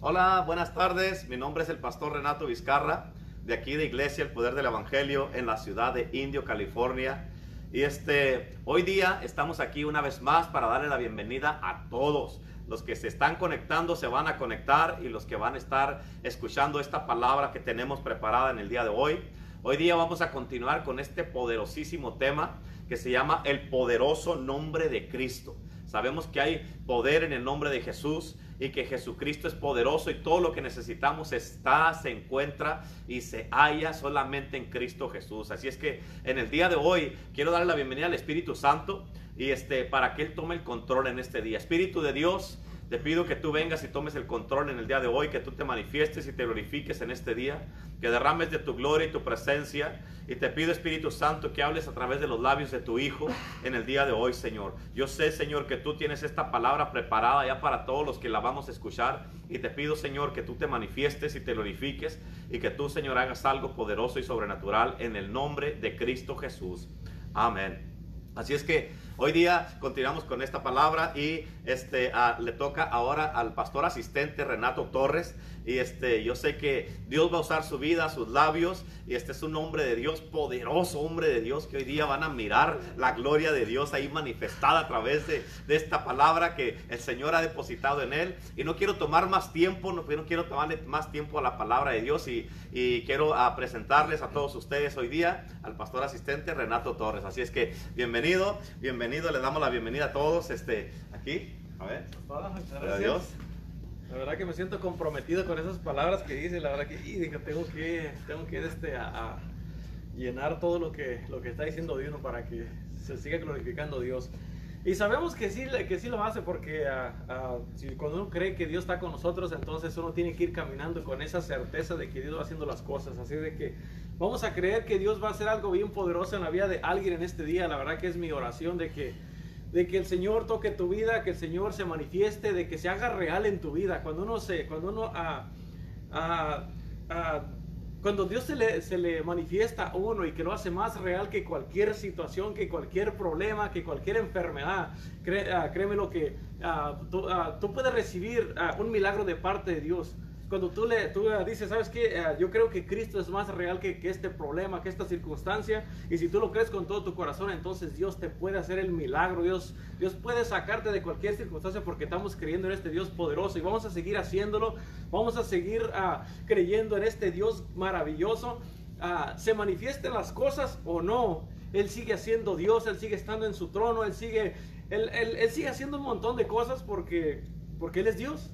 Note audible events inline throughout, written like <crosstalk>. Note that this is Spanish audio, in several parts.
Hola, buenas tardes. Mi nombre es el pastor Renato Vizcarra, de aquí de Iglesia El Poder del Evangelio en la ciudad de Indio, California. Y este, hoy día estamos aquí una vez más para darle la bienvenida a todos. Los que se están conectando se van a conectar y los que van a estar escuchando esta palabra que tenemos preparada en el día de hoy. Hoy día vamos a continuar con este poderosísimo tema que se llama el poderoso nombre de Cristo. Sabemos que hay poder en el nombre de Jesús y que Jesucristo es poderoso y todo lo que necesitamos está, se encuentra y se halla solamente en Cristo Jesús. Así es que en el día de hoy quiero darle la bienvenida al Espíritu Santo y este para que él tome el control en este día. Espíritu de Dios, te pido que tú vengas y tomes el control en el día de hoy, que tú te manifiestes y te glorifiques en este día, que derrames de tu gloria y tu presencia. Y te pido, Espíritu Santo, que hables a través de los labios de tu Hijo en el día de hoy, Señor. Yo sé, Señor, que tú tienes esta palabra preparada ya para todos los que la vamos a escuchar. Y te pido, Señor, que tú te manifiestes y te glorifiques y que tú, Señor, hagas algo poderoso y sobrenatural en el nombre de Cristo Jesús. Amén. Así es que hoy día continuamos con esta palabra y este, le toca ahora al pastor asistente Renato Torres. Y este, yo sé que Dios va a usar su vida, sus labios. Y este es un hombre de Dios, poderoso hombre de Dios, que hoy día van a mirar la gloria de Dios ahí manifestada a través de, de esta palabra que el Señor ha depositado en él. Y no quiero tomar más tiempo, no, no quiero tomarle más tiempo a la palabra de Dios. Y, y quiero presentarles a todos ustedes hoy día al pastor asistente Renato Torres. Así es que bienvenido, bienvenido, le damos la bienvenida a todos este, aquí. A ver. Hola, muchas Gloria a gracias. Dios. La verdad que me siento comprometido con esas palabras que dice. La verdad que y, digo, tengo que, tengo que ir este, a, a llenar todo lo que, lo que está diciendo Dios ¿no? para que se siga glorificando Dios. Y sabemos que sí, que sí lo hace porque ah, ah, si, cuando uno cree que Dios está con nosotros, entonces uno tiene que ir caminando con esa certeza de que Dios va haciendo las cosas. Así de que vamos a creer que Dios va a hacer algo bien poderoso en la vida de alguien en este día. La verdad que es mi oración de que de que el Señor toque tu vida, que el Señor se manifieste, de que se haga real en tu vida. Cuando uno se, cuando uno, ah, ah, ah, cuando Dios se le, se le manifiesta a uno y que lo hace más real que cualquier situación, que cualquier problema, que cualquier enfermedad, cré- ah, créeme lo que tú, puedes recibir un milagro de parte de Dios. Cuando tú le tú ah, dices, ¿sabes qué? Ah, yo creo que Cristo es más real que, que este problema, que esta circunstancia. Y si tú lo crees con todo tu corazón, entonces Dios te puede hacer el milagro. Dios, Dios puede sacarte de cualquier circunstancia porque estamos creyendo en este Dios poderoso. Y vamos a seguir haciéndolo. Vamos a seguir ah, creyendo en este Dios maravilloso. Ah, se manifiesten las cosas o no. Él sigue siendo Dios, Él sigue estando en su trono, Él sigue, él, él- él sigue haciendo un montón de cosas porque, porque Él es Dios.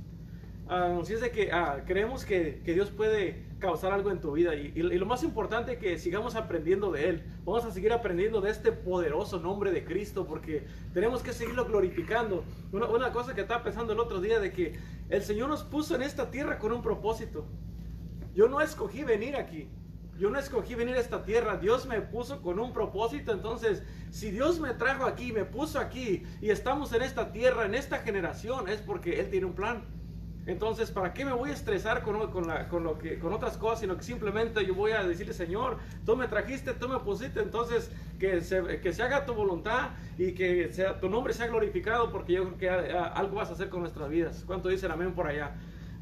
Ah, es de que ah, creemos que, que Dios puede causar algo en tu vida y, y- y lo más importante que sigamos aprendiendo de Él. Vamos a seguir aprendiendo de este poderoso nombre de Cristo porque tenemos que seguirlo glorificando. Una, una cosa que estaba pensando el otro día de que el Señor nos puso en esta tierra con un propósito. Yo no escogí venir aquí. Yo no escogí venir a esta tierra. Dios me puso con un propósito. Entonces, si Dios me trajo aquí, me puso aquí y estamos en esta tierra, en esta generación, es porque Él tiene un plan. Entonces, ¿para qué me voy a estresar con, con la- con lo que, con otras cosas? Sino que simplemente yo voy a decirle, Señor, tú me trajiste, tú me pusiste, entonces que se, que se haga tu voluntad y que sea, tu nombre sea glorificado porque yo creo que ah, algo vas a hacer con nuestras vidas. ¿Cuánto dicen amén por allá?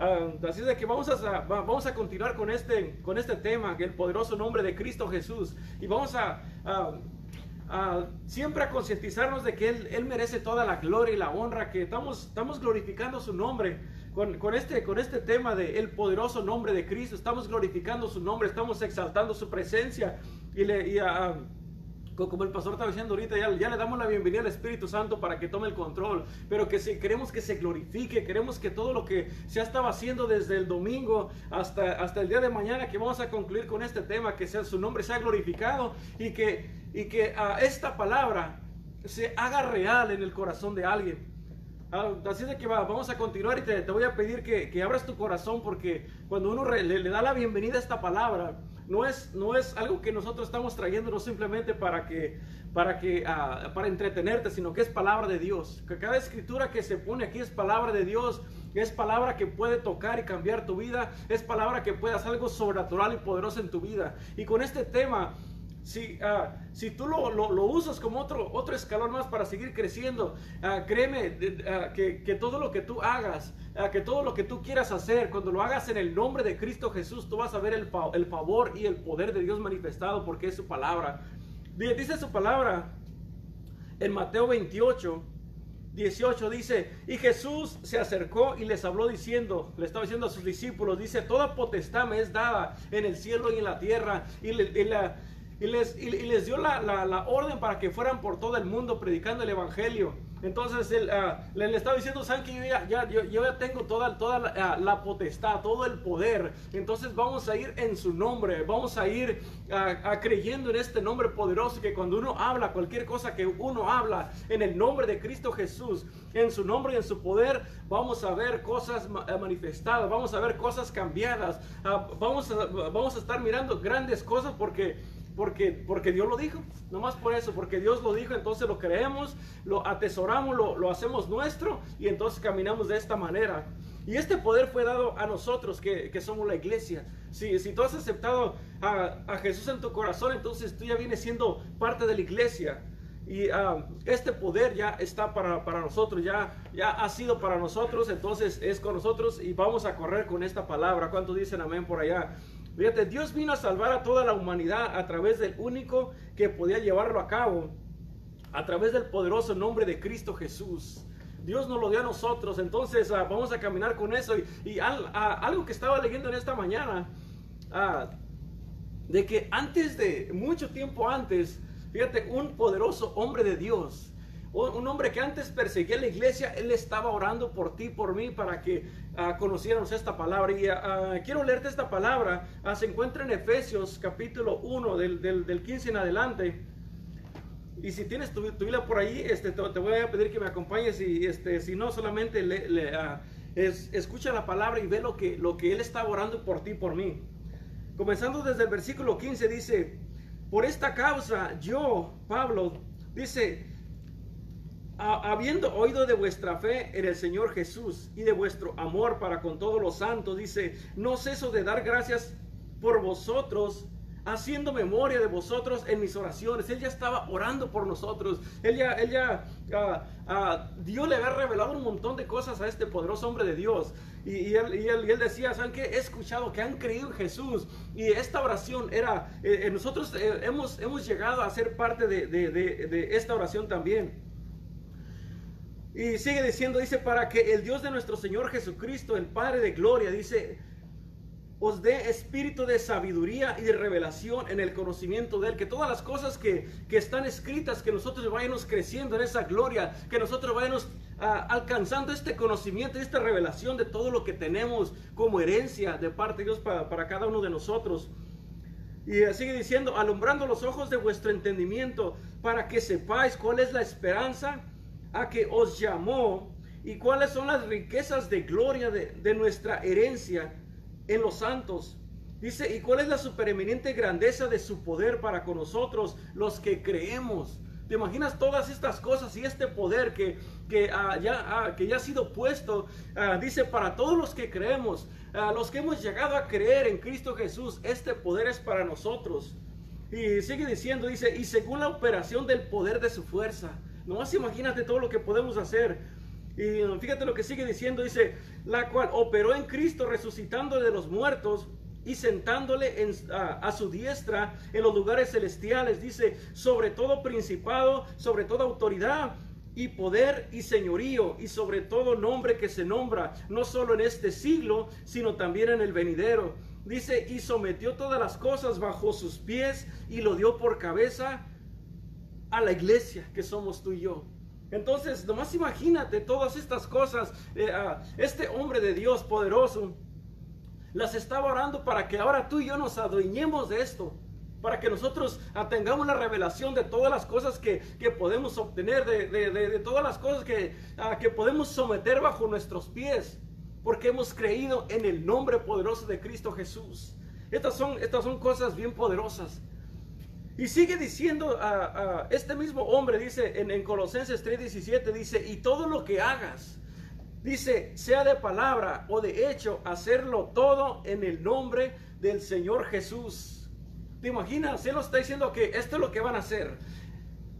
Ah, así de que vamos a, va- vamos a continuar con este, con este tema, que el poderoso nombre de Cristo Jesús. Y vamos a, a- a siempre a concientizarnos de que él, él merece toda la gloria y la honra, que estamos, estamos glorificando su nombre. Con, este, con este tema de el poderoso nombre de Cristo, estamos glorificando su nombre, estamos exaltando su presencia. Y, le, como el pastor estaba diciendo ahorita, ya, ya le damos la bienvenida al Espíritu Santo para que tome el control, pero que si queremos que se glorifique, queremos que todo lo que se ha estado haciendo desde el domingo hasta, hasta el día de mañana, que vamos a concluir con este tema, que sea, su nombre sea glorificado y que, y que ah, esta palabra se haga real en el corazón de alguien. Ah, así de que va, vamos a continuar y te, voy a pedir que, que abras tu corazón porque cuando uno re- le, le da la bienvenida a esta palabra, no es, no es algo que nosotros estamos trayéndonos simplemente para que, para que, ah, para entretenerte, sino que es palabra de Dios. Que cada escritura que se pone aquí es palabra de Dios, es palabra que puede tocar y cambiar tu vida, es palabra que puede hacer algo sobrenatural y poderoso en tu vida. Y con este tema, si, ah, si tú lo, lo, usas como otro, otro escalón más para seguir creciendo, ah, créeme ah, que, que, todo lo que tú hagas, que todo lo que tú quieras hacer, cuando lo hagas en el nombre de Cristo Jesús, tú vas a ver el, el favor y el poder de Dios manifestado porque es su palabra. Dice su palabra en Mateo 28. 18 dice, y Jesús se acercó y les habló diciendo, le estaba diciendo a sus discípulos, dice, toda potestad me es dada en el cielo y en la tierra, y, la, y les, y, les dio la, la, orden para que fueran por todo el mundo predicando el Evangelio. Entonces él uh, le, estaba diciendo, ¿saben que yo ya, ya, yo, ya tengo toda, toda la, la, potestad, todo el poder? Entonces vamos a ir en su nombre, vamos a ir uh, creyendo en este nombre poderoso que cuando uno habla, cualquier cosa que uno habla en el nombre de Cristo Jesús, en su nombre y en su poder, vamos a ver cosas manifestadas, vamos a ver cosas cambiadas, uh, vamos, a, vamos a estar mirando grandes cosas porque porque, porque Dios lo dijo, nomás por eso, porque Dios lo dijo, entonces lo creemos, lo atesoramos, lo, lo hacemos nuestro y entonces caminamos de esta manera. Y este poder fue dado a nosotros que, que somos la iglesia. Si, si tú has aceptado a, a, Jesús en tu corazón, entonces tú ya vienes siendo parte de la iglesia. Y ah, este poder ya está para, para, nosotros, ya, ya ha sido para nosotros, entonces es con nosotros y vamos a correr con esta palabra. ¿Cuántos dicen amén por allá? Fíjate, Dios vino a salvar a toda la humanidad a través del único que podía llevarlo a cabo, a través del poderoso nombre de Cristo Jesús. Dios nos lo dio a nosotros, entonces ah, vamos a caminar con eso. Y, ah, algo que estaba leyendo en esta mañana, ah, de que antes de, mucho tiempo antes, fíjate, un poderoso hombre de Dios, un hombre que antes perseguía la iglesia, él estaba orando por ti, por mí, para que uh, conociéramos esta palabra. Y uh, quiero leerte esta palabra. Se encuentra en Efesios capítulo 1, del, del, del 15 en adelante. Y si tienes tu, tu Biblia por ahí, este, te, voy a pedir que me acompañes. Y este, si no, solamente escucha la palabra y ve lo que, lo que Él está orando por ti, por mí. Comenzando desde el versículo 15, dice: Por esta causa, yo, Pablo, dice habiendo oído de vuestra fe en el Señor Jesús y de vuestro amor para con todos los santos, dice, no ceso de dar gracias por vosotros, haciendo memoria de vosotros en mis oraciones. Él ya estaba orando por nosotros. Él ya, él ya ah, Dios le había revelado un montón de cosas a este poderoso hombre de Dios. Y, él, él, decía, ¿saben qué? He escuchado que han creído en Jesús. Y esta oración era, eh, eh, nosotros eh, hemos, hemos llegado a ser parte de, de esta oración también. Y sigue diciendo, dice, para que el Dios de nuestro Señor Jesucristo, el Padre de Gloria, dice, os dé espíritu de sabiduría y de revelación en el conocimiento de Él. Que todas las cosas que, están escritas, que nosotros vayamos creciendo en esa gloria, que nosotros vayamos ah, alcanzando este conocimiento y esta revelación de todo lo que tenemos como herencia de parte de Dios para, para cada uno de nosotros. Y sigue diciendo, alumbrando los ojos de vuestro entendimiento para que sepáis cuál es la esperanza a que os llamó y cuáles son las riquezas de gloria de, nuestra herencia en los santos. Dice, ¿y cuál es la supereminente grandeza de su poder para con nosotros, los que creemos? ¿Te imaginas todas estas cosas y este poder que, que, ah, ya, ah, que ya ha sido puesto? Ah, dice, para todos los que creemos, los que hemos llegado a creer en Cristo Jesús, este poder es para nosotros. Y sigue diciendo, dice, y según la operación del poder de su fuerza Nomás imagínate todo lo que podemos hacer. Y fíjate lo que sigue diciendo, dice, la cual operó en Cristo resucitando de los muertos y sentándole a, su diestra en los lugares celestiales, dice, sobre todo principado, sobre toda autoridad y poder y señorío y sobre todo nombre que se nombra, no solo en este siglo, sino también en el venidero. Dice, y sometió todas las cosas bajo sus pies y lo dio por cabeza a la iglesia que somos tú y yo. Entonces, nomás imagínate todas estas cosas. Eh, este hombre de Dios poderoso las estaba orando para que ahora tú y yo nos adueñemos de esto. Para que nosotros tengamos la revelación de todas las cosas que, podemos obtener, de, todas las cosas que, que podemos someter bajo nuestros pies. Porque hemos creído en el nombre poderoso de Cristo Jesús. Estas son, estas son cosas bien poderosas. Y sigue diciendo a, este mismo hombre, dice en, en Colosenses 3:17, dice, y todo lo que hagas, dice, sea de palabra o de hecho, hacerlo todo en el nombre del Señor Jesús. ¿Te imaginas? Él nos está diciendo que esto es lo que van a hacer.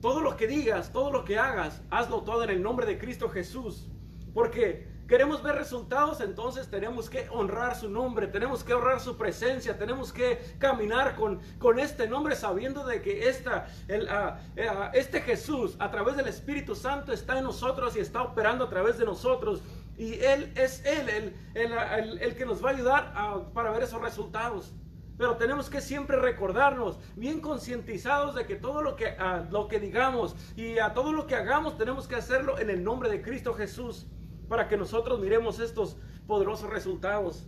Todo lo que digas, todo lo que hagas, hazlo todo en el nombre de Cristo Jesús. Porque queremos ver resultados, entonces tenemos que honrar su nombre, tenemos que honrar su presencia, tenemos que caminar con, con este nombre sabiendo de que esta, el, ah, eh, ah, este Jesús a través del Espíritu Santo está en nosotros y está operando a través de nosotros. Y Él es Él el, el, el, el que nos va a ayudar para ver esos resultados. Pero tenemos que siempre recordarnos, bien concientizados de que todo lo que, ah, lo que digamos y a todo lo que hagamos tenemos que hacerlo en el nombre de Cristo Jesús para que nosotros miremos estos poderosos resultados.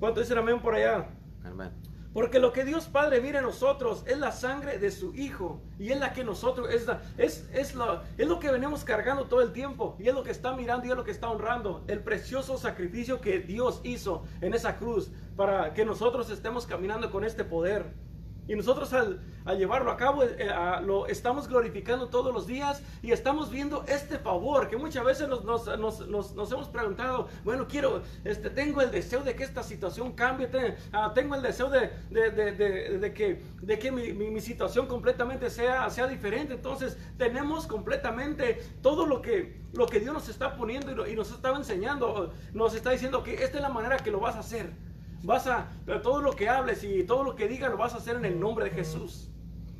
¿Cuánto dicen amén por allá? Amén. Porque lo que Dios Padre mira en nosotros es la sangre de su Hijo. Y es la que nosotros, es, la- es, es, lo, es lo que venimos cargando todo el tiempo. Y es lo que está mirando y es lo que está honrando. El precioso sacrificio que Dios hizo en esa cruz para que nosotros estemos caminando con este poder. Y nosotros al, al llevarlo a cabo eh, a- lo estamos glorificando todos los días y estamos viendo este favor que muchas veces nos, nos, nos- nos- hemos preguntado, bueno, quiero, este, tengo el deseo de que esta situación cambie, te- ah, tengo el deseo de, de- de- de- que, de que mi, mi- mi situación completamente sea, sea diferente. Entonces tenemos completamente todo lo que, lo que Dios nos está poniendo y, y nos estaba enseñando, nos está diciendo que esta es la manera que lo vas a hacer. Vas a, todo lo que hables y todo lo que digas lo vas a hacer en el nombre de Jesús.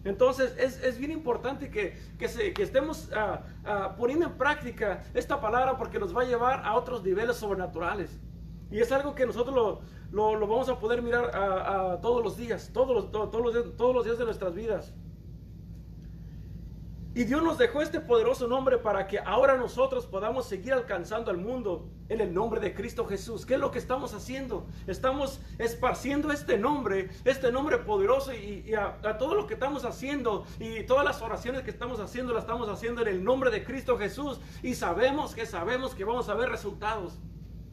Entonces es, es bien importante que, que, se- que estemos ah, ah, poniendo en práctica esta palabra porque nos va a llevar a otros niveles sobrenaturales. Y es algo que nosotros lo, lo- vamos a poder mirar a todos los días, todos los, to- todos, los, todos los días de nuestras vidas. Y Dios nos dejó este poderoso nombre para que ahora nosotros podamos seguir alcanzando al mundo en el nombre de Cristo Jesús. ¿Qué es lo que estamos haciendo? Estamos esparciendo este nombre, este nombre poderoso y, a, a todo lo que estamos haciendo y todas las oraciones que estamos haciendo, las estamos haciendo en el nombre de Cristo Jesús. Y sabemos que sabemos que vamos a ver resultados.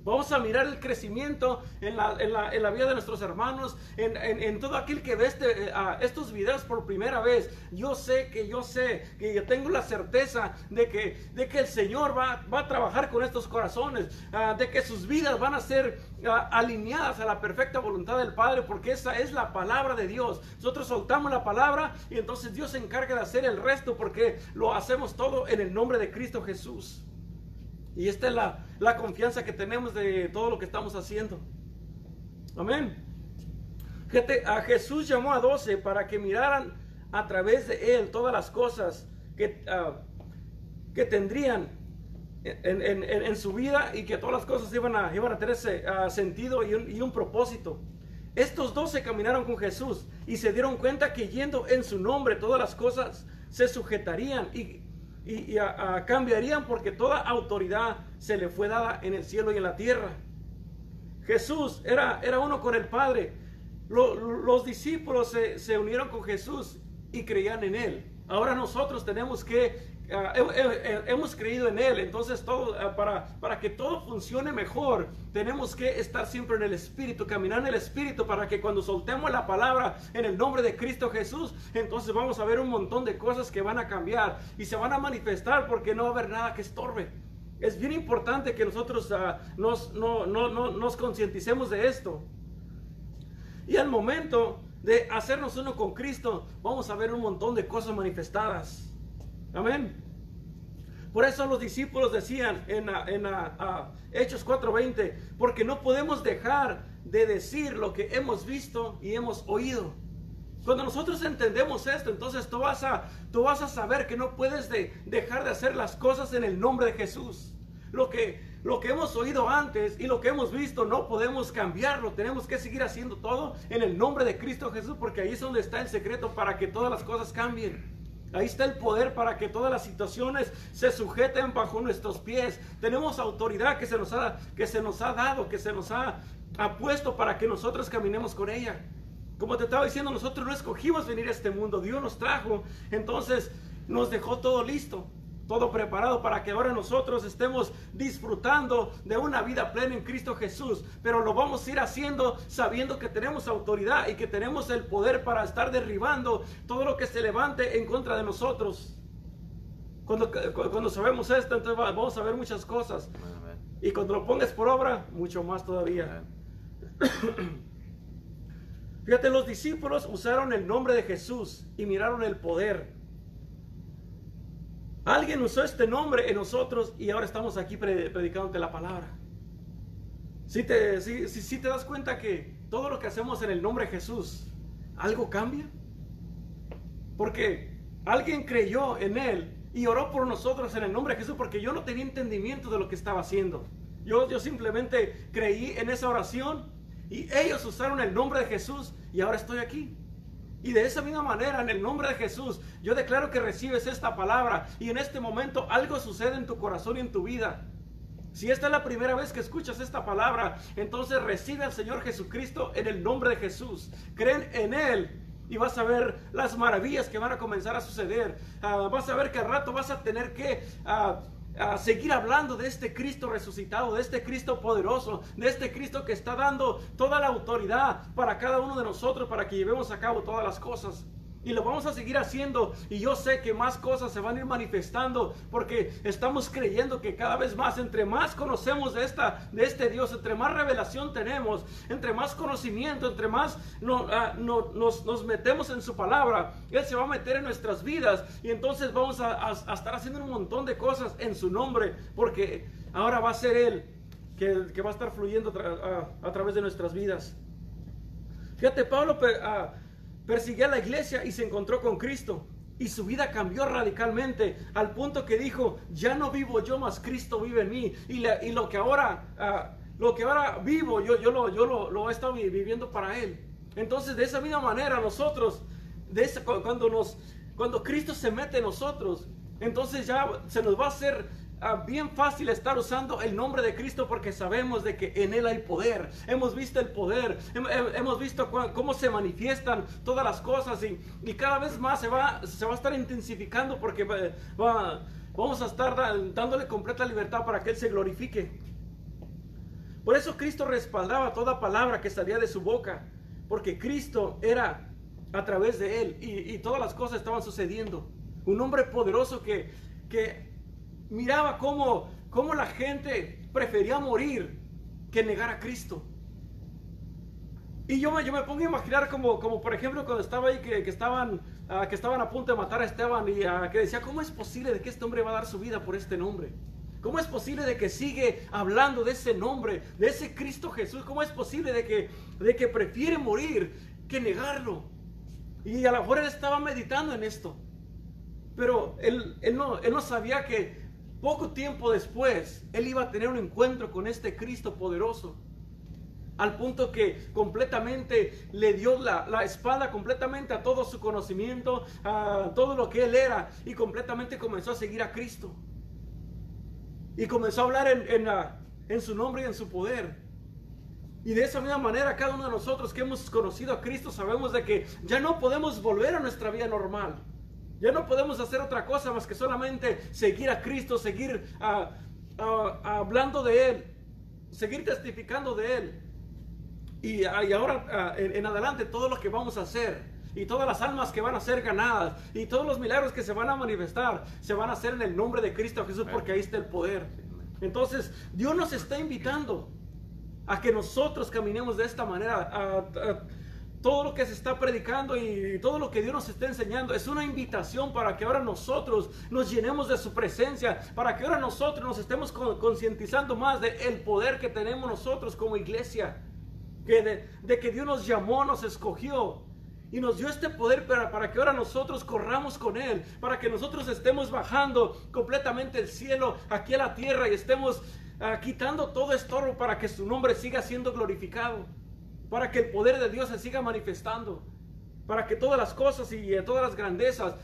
Vamos a mirar el crecimiento en la, en la- en la vida de nuestros hermanos, en, en- todo aquel que ve este, eh, estos videos por primera vez. Yo sé que yo sé, que yo tengo la certeza de que, de que el Señor va, va a trabajar con estos corazones, ah, de que sus vidas van a ser ah, alineadas a la perfecta voluntad del Padre, porque esa es la palabra de Dios. Nosotros soltamos la palabra y entonces Dios se encarga de hacer el resto, porque lo hacemos todo en el nombre de Cristo Jesús. Y esta es la, la confianza que tenemos de todo lo que estamos haciendo. Amén. Fíjate, a Jesús llamó a doce para que miraran a través de él todas las cosas que, ah, que tendrían en, en- en- en su vida y que todas las cosas iban a, iban a tener ese, ah, sentido y un, y un propósito. Estos doce caminaron con Jesús y se dieron cuenta que yendo en su nombre todas las cosas se sujetarían y, y- cambiarían porque toda autoridad se le fue dada en el cielo y en la tierra. Jesús era, era uno con el Padre. Lo- los discípulos se, se unieron con Jesús y creían en Él. Ahora nosotros tenemos que, hemos creído en Él, entonces todo, ah, para, para que todo funcione mejor, tenemos que estar siempre en el Espíritu, caminar en el Espíritu, para que cuando soltemos la palabra en el nombre de Cristo Jesús, entonces vamos a ver un montón de cosas que van a cambiar y se van a manifestar porque no va a haber nada que estorbe. Es bien importante que nosotros ah, nos, no, no, no, nos concienticemos de esto. Y al momento de hacernos uno con Cristo, vamos a ver un montón de cosas manifestadas. Amén. Por eso los discípulos decían en, en ah, Hechos 4:20, porque no podemos dejar de decir lo que hemos visto y hemos oído. Cuando nosotros entendemos esto, entonces tú vas a, tú vas a saber que no puedes de- dejar de hacer las cosas en el nombre de Jesús. Lo que, lo que hemos oído antes y lo que hemos visto no podemos cambiarlo. Tenemos que seguir haciendo todo en el nombre de Cristo Jesús porque ahí es donde está el secreto para que todas las cosas cambien. Ahí está el poder para que todas las situaciones se sujeten bajo nuestros pies. Tenemos autoridad que se nos ha, que se nos ha dado, que se nos ha, ha puesto para que nosotros caminemos con ella. Como te estaba diciendo, nosotros no escogimos venir a este mundo, Dios nos trajo, entonces nos dejó todo listo, todo preparado para que ahora nosotros estemos disfrutando de una vida plena en Cristo Jesús, pero lo vamos a ir haciendo sabiendo que tenemos autoridad y que tenemos el poder para estar derribando todo lo que se levante en contra de nosotros. Cuando, cuando sabemos esto, entonces va- vamos a ver muchas cosas. Y cuando lo pongas por obra, mucho más todavía. <coughs> Fíjate, los discípulos usaron el nombre de Jesús y miraron el poder. Alguien usó este nombre en nosotros y ahora estamos aquí predicándote la palabra. Si te, das cuenta que todo lo que hacemos en el nombre de Jesús, ¿algo cambia? Porque alguien creyó en Él y oró por nosotros en el nombre de Jesús porque yo no tenía entendimiento de lo que estaba haciendo. Yo, yo simplemente creí en esa oración y ellos usaron el nombre de Jesús y ahora estoy aquí. Y de esa misma manera, en el nombre de Jesús, yo declaro que recibes esta palabra y en este momento algo sucede en tu corazón y en tu vida. Si esta es la primera vez que escuchas esta palabra, entonces recibe al Señor Jesucristo en el nombre de Jesús. Creen en Él y vas a ver las maravillas que van a comenzar a suceder. Ah, vas a ver que al rato vas a tener que ah, ah, seguir hablando de este Cristo resucitado, de este Cristo poderoso, de este Cristo que está dando toda la autoridad para cada uno de nosotros para que llevemos a cabo todas las cosas. Y lo vamos a seguir haciendo. Y yo sé que más cosas se van a ir manifestando porque estamos creyendo que cada vez más, entre más conocemos de, esta, de este Dios, entre más revelación tenemos, entre más conocimiento, entre más ah, nos, nos, metemos en su palabra, Él se va a meter en nuestras vidas. Y entonces vamos a, estar haciendo un montón de cosas en su nombre porque ahora va a ser Él que, que va a estar fluyendo a, través de nuestras vidas. Fíjate, Pablo... Uh, persiguió a la iglesia y se encontró con Cristo. Y su vida cambió radicalmente al punto que dijo, ya no vivo yo, más Cristo vive en mí. Y, y lo que ahora, ah, lo que ahora vivo, yo, yo, lo, yo lo, he estado viviendo para Él. Entonces, de esa misma manera, nosotros, de cuando, nos, cuando Cristo se mete en nosotros, entonces ya se nos va a hacer Ah, bien fácil estar usando el nombre de Cristo porque sabemos de que en Él hay poder. Hemos visto el poder, hemos visto cómo se manifiestan todas las cosas y, cada vez más se va, se va a estar intensificando porque vamos a estar dándole completa libertad para que Él se glorifique. Por eso Cristo respaldaba toda palabra que salía de su boca, porque Cristo era a través de Él y, todas las cosas estaban sucediendo. Un hombre poderoso que, que miraba cómo, cómo la gente prefería morir que negar a Cristo. Y yo me, yo me pongo a imaginar como, como por ejemplo cuando estaba ahí que, que estaban, ah, que estaban a punto de matar a Esteban y uh, que decía, ¿cómo es posible de que este hombre va a dar su vida por este nombre? ¿Cómo es posible de que sigue hablando de ese nombre, de ese Cristo Jesús? ¿Cómo es posible de que, de que prefiere morir que negarlo? Y a lo mejor él estaba meditando en esto. Pero él, él, no, él no sabía que poco tiempo después, él iba a tener un encuentro con este Cristo poderoso. Al punto que completamente le dio la, la, espalda completamente a todo su conocimiento, a todo lo que él era, y completamente comenzó a seguir a Cristo. Y comenzó a hablar en, en, en su nombre y en su poder. Y de esa misma manera, cada uno de nosotros que hemos conocido a Cristo sabemos de que ya no podemos volver a nuestra vida normal. Ya no podemos hacer otra cosa más que solamente seguir a Cristo, seguir ah, ah, hablando de Él, seguir testificando de Él. Y, ah, ahora en, adelante todo lo que vamos a hacer y todas las almas que van a ser ganadas y todos los milagros que se van a manifestar se van a hacer en el nombre de Cristo Jesús porque ahí está el poder. Entonces Dios nos está invitando a que nosotros caminemos de esta manera todo lo que se está predicando y todo lo que Dios nos está enseñando es una invitación para que ahora nosotros nos llenemos de su presencia, para que ahora nosotros nos estemos concientizando más del el poder que tenemos nosotros como iglesia, que de, que Dios nos llamó, nos escogió y nos dio este poder para, para que ahora nosotros corramos con Él, para que nosotros estemos bajando completamente el cielo aquí a la tierra y estemos ah, quitando todo estorbo para que su nombre siga siendo glorificado para que el poder de Dios se siga manifestando, para que todas las cosas y todas las grandezas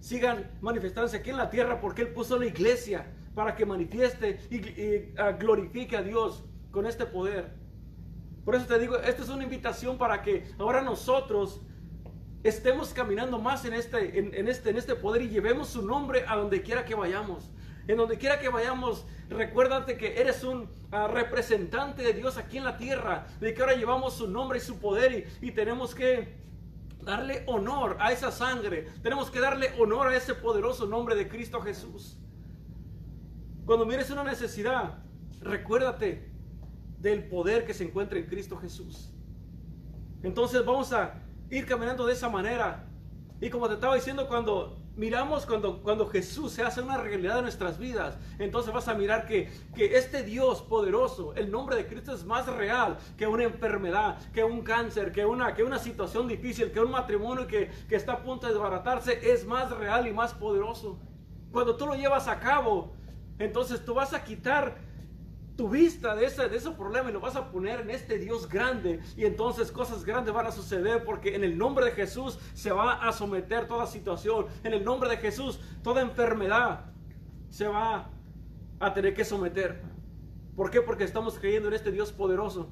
sigan manifestándose aquí en la tierra, porque Él puso la iglesia para que manifieste y, ah, glorifique a Dios con este poder. Por eso te digo, esta es una invitación para que ahora nosotros estemos caminando más en este, en, este, en este poder y llevemos su nombre a donde quiera que vayamos. En donde quiera que vayamos, recuérdate que eres un ah, representante de Dios aquí en la tierra, de que ahora llevamos su nombre y su poder y, tenemos que darle honor a esa sangre, tenemos que darle honor a ese poderoso nombre de Cristo Jesús. Cuando mires una necesidad, recuérdate del poder que se encuentra en Cristo Jesús. Entonces vamos a ir caminando de esa manera. Y como te estaba diciendo, cuando miramos, cuando, cuando Jesús se hace una realidad en nuestras vidas, entonces vas a mirar que, que este Dios poderoso, el nombre de Cristo es más real que una enfermedad, que un cáncer, que una, que una situación difícil, que un matrimonio que, que está a punto de desbaratarse, es más real y más poderoso. Cuando tú lo llevas a cabo, entonces tú vas a quitar tu vista de ese, de ese problema y lo vas a poner en este Dios grande. Y entonces cosas grandes van a suceder porque en el nombre de Jesús se va a someter toda situación. En el nombre de Jesús toda enfermedad se va a tener que someter. ¿Por qué? Porque estamos creyendo en este Dios poderoso.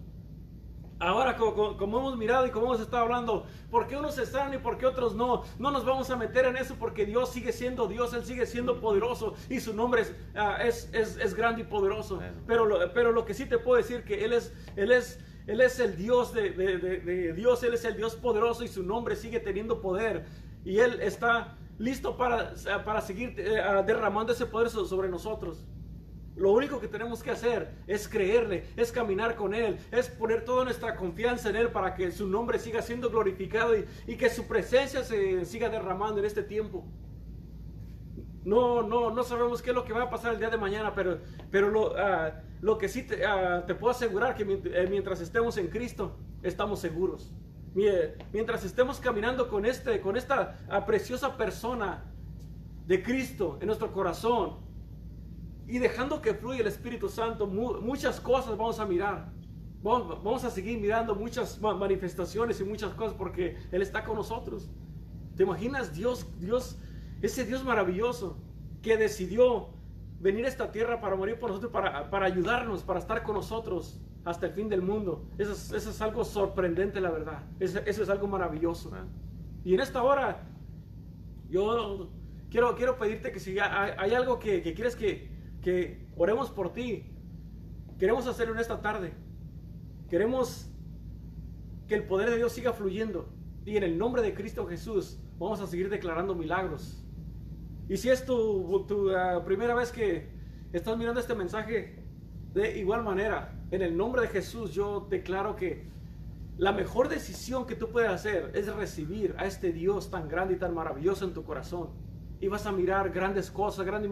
Ahora, como, hemos mirado y como hemos estado hablando, ¿por qué unos están y por qué otros no? No nos vamos a meter en eso porque Dios sigue siendo Dios, Él sigue siendo poderoso y su nombre es, ah, es, es, grande y poderoso. Pero, lo, pero lo que sí te puedo decir que Él es, Él es, Él es el Dios de, de, Dios, Él es el Dios poderoso y su nombre sigue teniendo poder. Y Él está listo para, para seguir eh, ah, derramando ese poder sobre nosotros. Lo único que tenemos que hacer es creerle, es caminar con Él, es poner toda nuestra confianza en Él para que su nombre siga siendo glorificado y, que su presencia se siga derramando en este tiempo. No, no, no sabemos qué es lo que va a pasar el día de mañana, pero, pero lo, ah, lo que sí te, ah, te, puedo asegurar que eh, mientras estemos en Cristo, estamos seguros. Mientras estemos caminando con, este, con esta ah, preciosa persona de Cristo en nuestro corazón, y dejando que fluya el Espíritu Santo, muchas cosas vamos a mirar. Vamos, a seguir mirando muchas manifestaciones y muchas cosas porque Él está con nosotros. ¿Te imaginas Dios, Dios, ese Dios maravilloso que decidió venir a esta tierra para morir por nosotros, para, para ayudarnos, para estar con nosotros hasta el fin del mundo? Eso es, eso es algo sorprendente, la verdad. Eso, eso, es algo maravilloso. Y en esta hora, yo quiero, quiero pedirte que si hay, hay algo que, que quieres que, que oremos por ti. Queremos hacerlo en esta tarde. Queremos que el poder de Dios siga fluyendo. Y en el nombre de Cristo Jesús vamos a seguir declarando milagros. Y si es tu, ah, primera vez que estás mirando este mensaje, de igual manera, en el nombre de Jesús yo declaro que la mejor decisión que tú puedes hacer es recibir a este Dios tan grande y tan maravilloso en tu corazón y vas a mirar grandes cosas, grandes,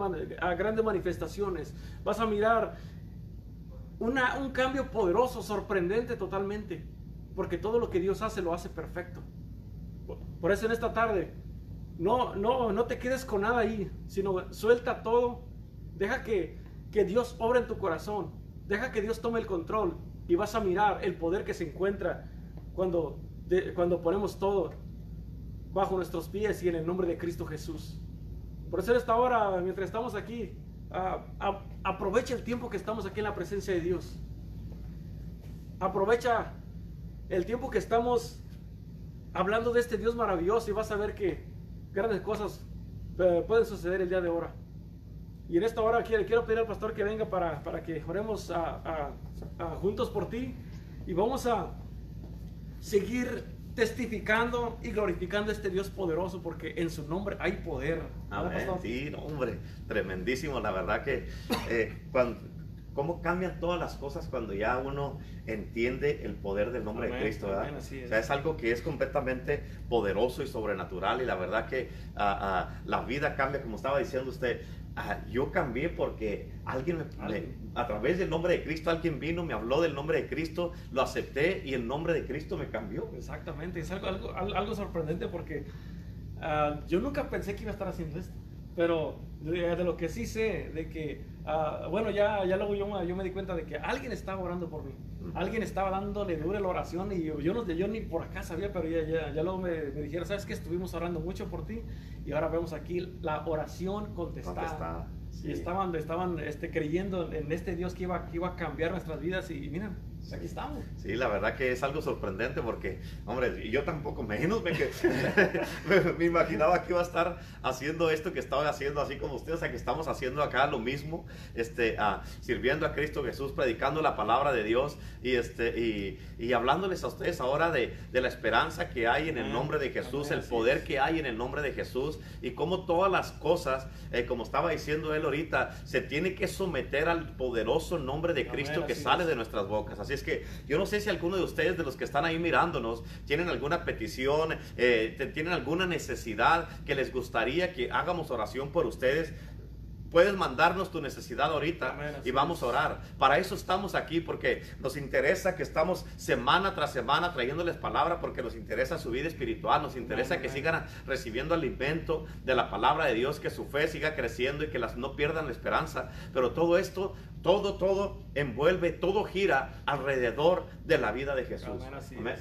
grandes manifestaciones. Vas a mirar una, un cambio poderoso, sorprendente totalmente. Porque todo lo que Dios hace lo hace perfecto. Por eso en esta tarde, no, no, no te quedes con nada ahí, sino suelta todo. Deja que, que Dios obre en tu corazón. Deja que Dios tome el control y vas a mirar el poder que se encuentra cuando, cuando ponemos todo bajo nuestros pies y en el nombre de Cristo Jesús. Por eso esta hora, mientras estamos aquí, aprovecha el tiempo que estamos aquí en la presencia de Dios. Aprovecha el tiempo que estamos hablando de este Dios maravilloso y vas a ver que grandes cosas eh, pueden suceder el día de ahora. Y en esta hora quiero, quiero pedir al pastor que venga para, para que oremos juntos por ti y vamos a seguir testificando y glorificando a este Dios poderoso porque en su nombre hay poder. Amén. Sí, hombre, tremendísimo. La verdad que eh, cuando, cómo cambian todas las cosas cuando ya uno entiende el poder del nombre de Cristo, ¿verdad? es. O sea, es algo que es completamente poderoso y sobrenatural y la verdad que ah, ah, la vida cambia, como estaba diciendo usted, yo cambié porque alguien, a través del nombre de Cristo, alguien vino, me habló del nombre de Cristo, lo acepté y el nombre de Cristo me cambió. Exactamente, es algo, algo, sorprendente porque ah, yo nunca pensé que iba a estar haciendo esto, pero de, lo que sí sé, de que, ah, bueno, ya, ya luego yo, yo me di cuenta de que alguien estaba orando por mí. Alguien estaba dándole dura la oración y yo, yo, no, yo ni por acá sabía, pero ya, ya, ya luego me, me, dijeron, ¿sabes qué? Estuvimos orando mucho por ti y ahora vemos aquí la oración contestada. Y estaban, estaban este, creyendo en este Dios que iba, que iba a cambiar nuestras vidas y, y miren, aquí estamos. Sí, la verdad que es algo sorprendente porque, hombre, yo tampoco menos me, <laughs> me, imaginaba que iba a estar haciendo esto que estaba haciendo, así como ustedes, o sea, que estamos haciendo acá lo mismo, este, ah, sirviendo a Cristo Jesús, predicando la palabra de Dios y, este, y, y hablándoles a ustedes ahora de, de, la esperanza que hay en el nombre de Jesús, el poder que hay en el nombre de Jesús y cómo todas las cosas, eh, como estaba diciendo él ahorita, se tiene que someter al poderoso nombre de Cristo que sale de nuestras bocas. Así es que yo no sé si alguno de ustedes, de los que están ahí mirándonos, tienen alguna petición, eh, tienen alguna necesidad que les gustaría que hagamos oración por ustedes. Puedes mandarnos tu necesidad ahorita y vamos a orar. Para eso estamos aquí, porque nos interesa que estamos semana tras semana trayéndoles palabra, porque nos interesa su vida espiritual, nos interesa que sigan recibiendo alimento de la palabra de Dios, que su fe siga creciendo y que las no pierdan la esperanza. Pero todo esto todo, todo envuelve, todo gira alrededor de la vida de Jesús.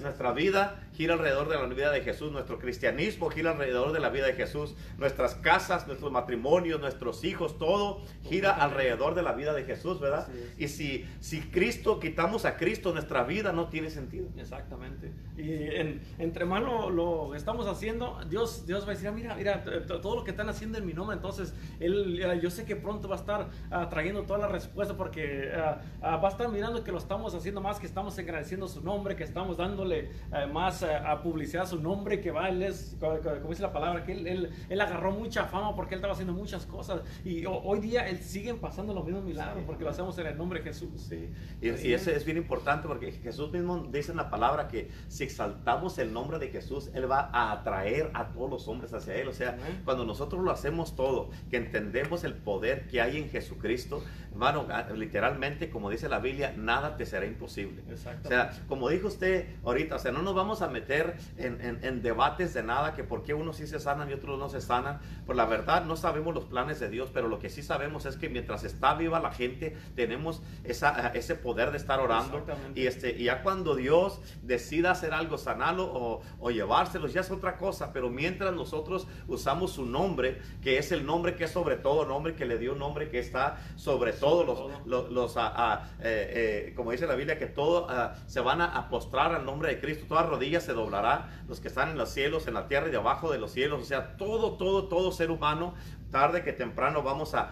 Nuestra vida gira alrededor de la vida de Jesús, nuestro cristianismo gira alrededor de la vida de Jesús, nuestras casas, nuestros matrimonios, nuestros hijos, todo gira alrededor de la vida de Jesús, ¿verdad? Y si, si Cristo, quitamos a Cristo, nuestra vida no tiene sentido. Exactamente. Y entre más lo, estamos haciendo, Dios, Dios va a decir, ah, mira, mira, todo lo que están haciendo en mi nombre, entonces él, yo sé que pronto va a estar ah, trayendo todas las respuestas porque ah, ah, va a estar mirando que lo estamos haciendo más, que estamos agradeciendo su nombre, que estamos dándole eh, más a publicidad a su nombre, que va, él es, como dice la palabra, que él, él, agarró mucha fama porque él estaba haciendo muchas cosas y hoy día él siguen pasando los mismos milagros porque lo hacemos en el nombre de Jesús. Sí. Y, y eso es bien importante porque Jesús mismo dice en la palabra que si exaltamos el nombre de Jesús, Él va a atraer a todos los hombres hacia Él. O sea, cuando nosotros lo hacemos todo, que entendemos el poder que hay en Jesucristo, hermano, literalmente, como dice la Biblia, nada te será imposible. O sea, como dijo usted ahorita, o sea, no nos vamos a meter en, debates de nada, que por qué unos sí se sanan y otros no se sanan. Por la verdad, no sabemos los planes de Dios, pero lo que sí sabemos es que mientras está viva la gente, tenemos esa, ese poder de estar orando. Y, este, y ya cuando Dios decida hacer algo, sanarlo o, o llevárselos, ya es otra cosa. Pero mientras nosotros usamos su nombre, que es el nombre que es sobre todo, nombre que le dio un nombre que está sobre todo todos los, los, ah, ah, eh, eh, como dice la Biblia, que todos ah, se van a, postrar al nombre de Cristo, todas rodillas se doblará, los que están en los cielos, en la tierra y debajo de los cielos, o sea, todo, todo, todo ser humano, tarde que temprano vamos a,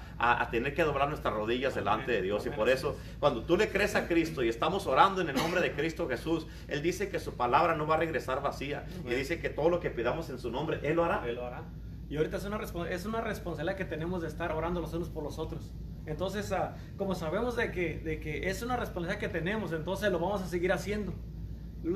tener que doblar nuestras rodillas delante de Dios. Y por eso, cuando tú le crees a Cristo y estamos orando en el nombre de Cristo Jesús, Él dice que su palabra no va a regresar vacía. Y dice que todo lo que pidamos en su nombre, Él lo hará. Él lo hará. Y ahorita es una, es una responsabilidad que tenemos de estar orando los unos por los otros. Entonces, ah, como sabemos de que, de que es una responsabilidad que tenemos, entonces lo vamos a seguir haciendo.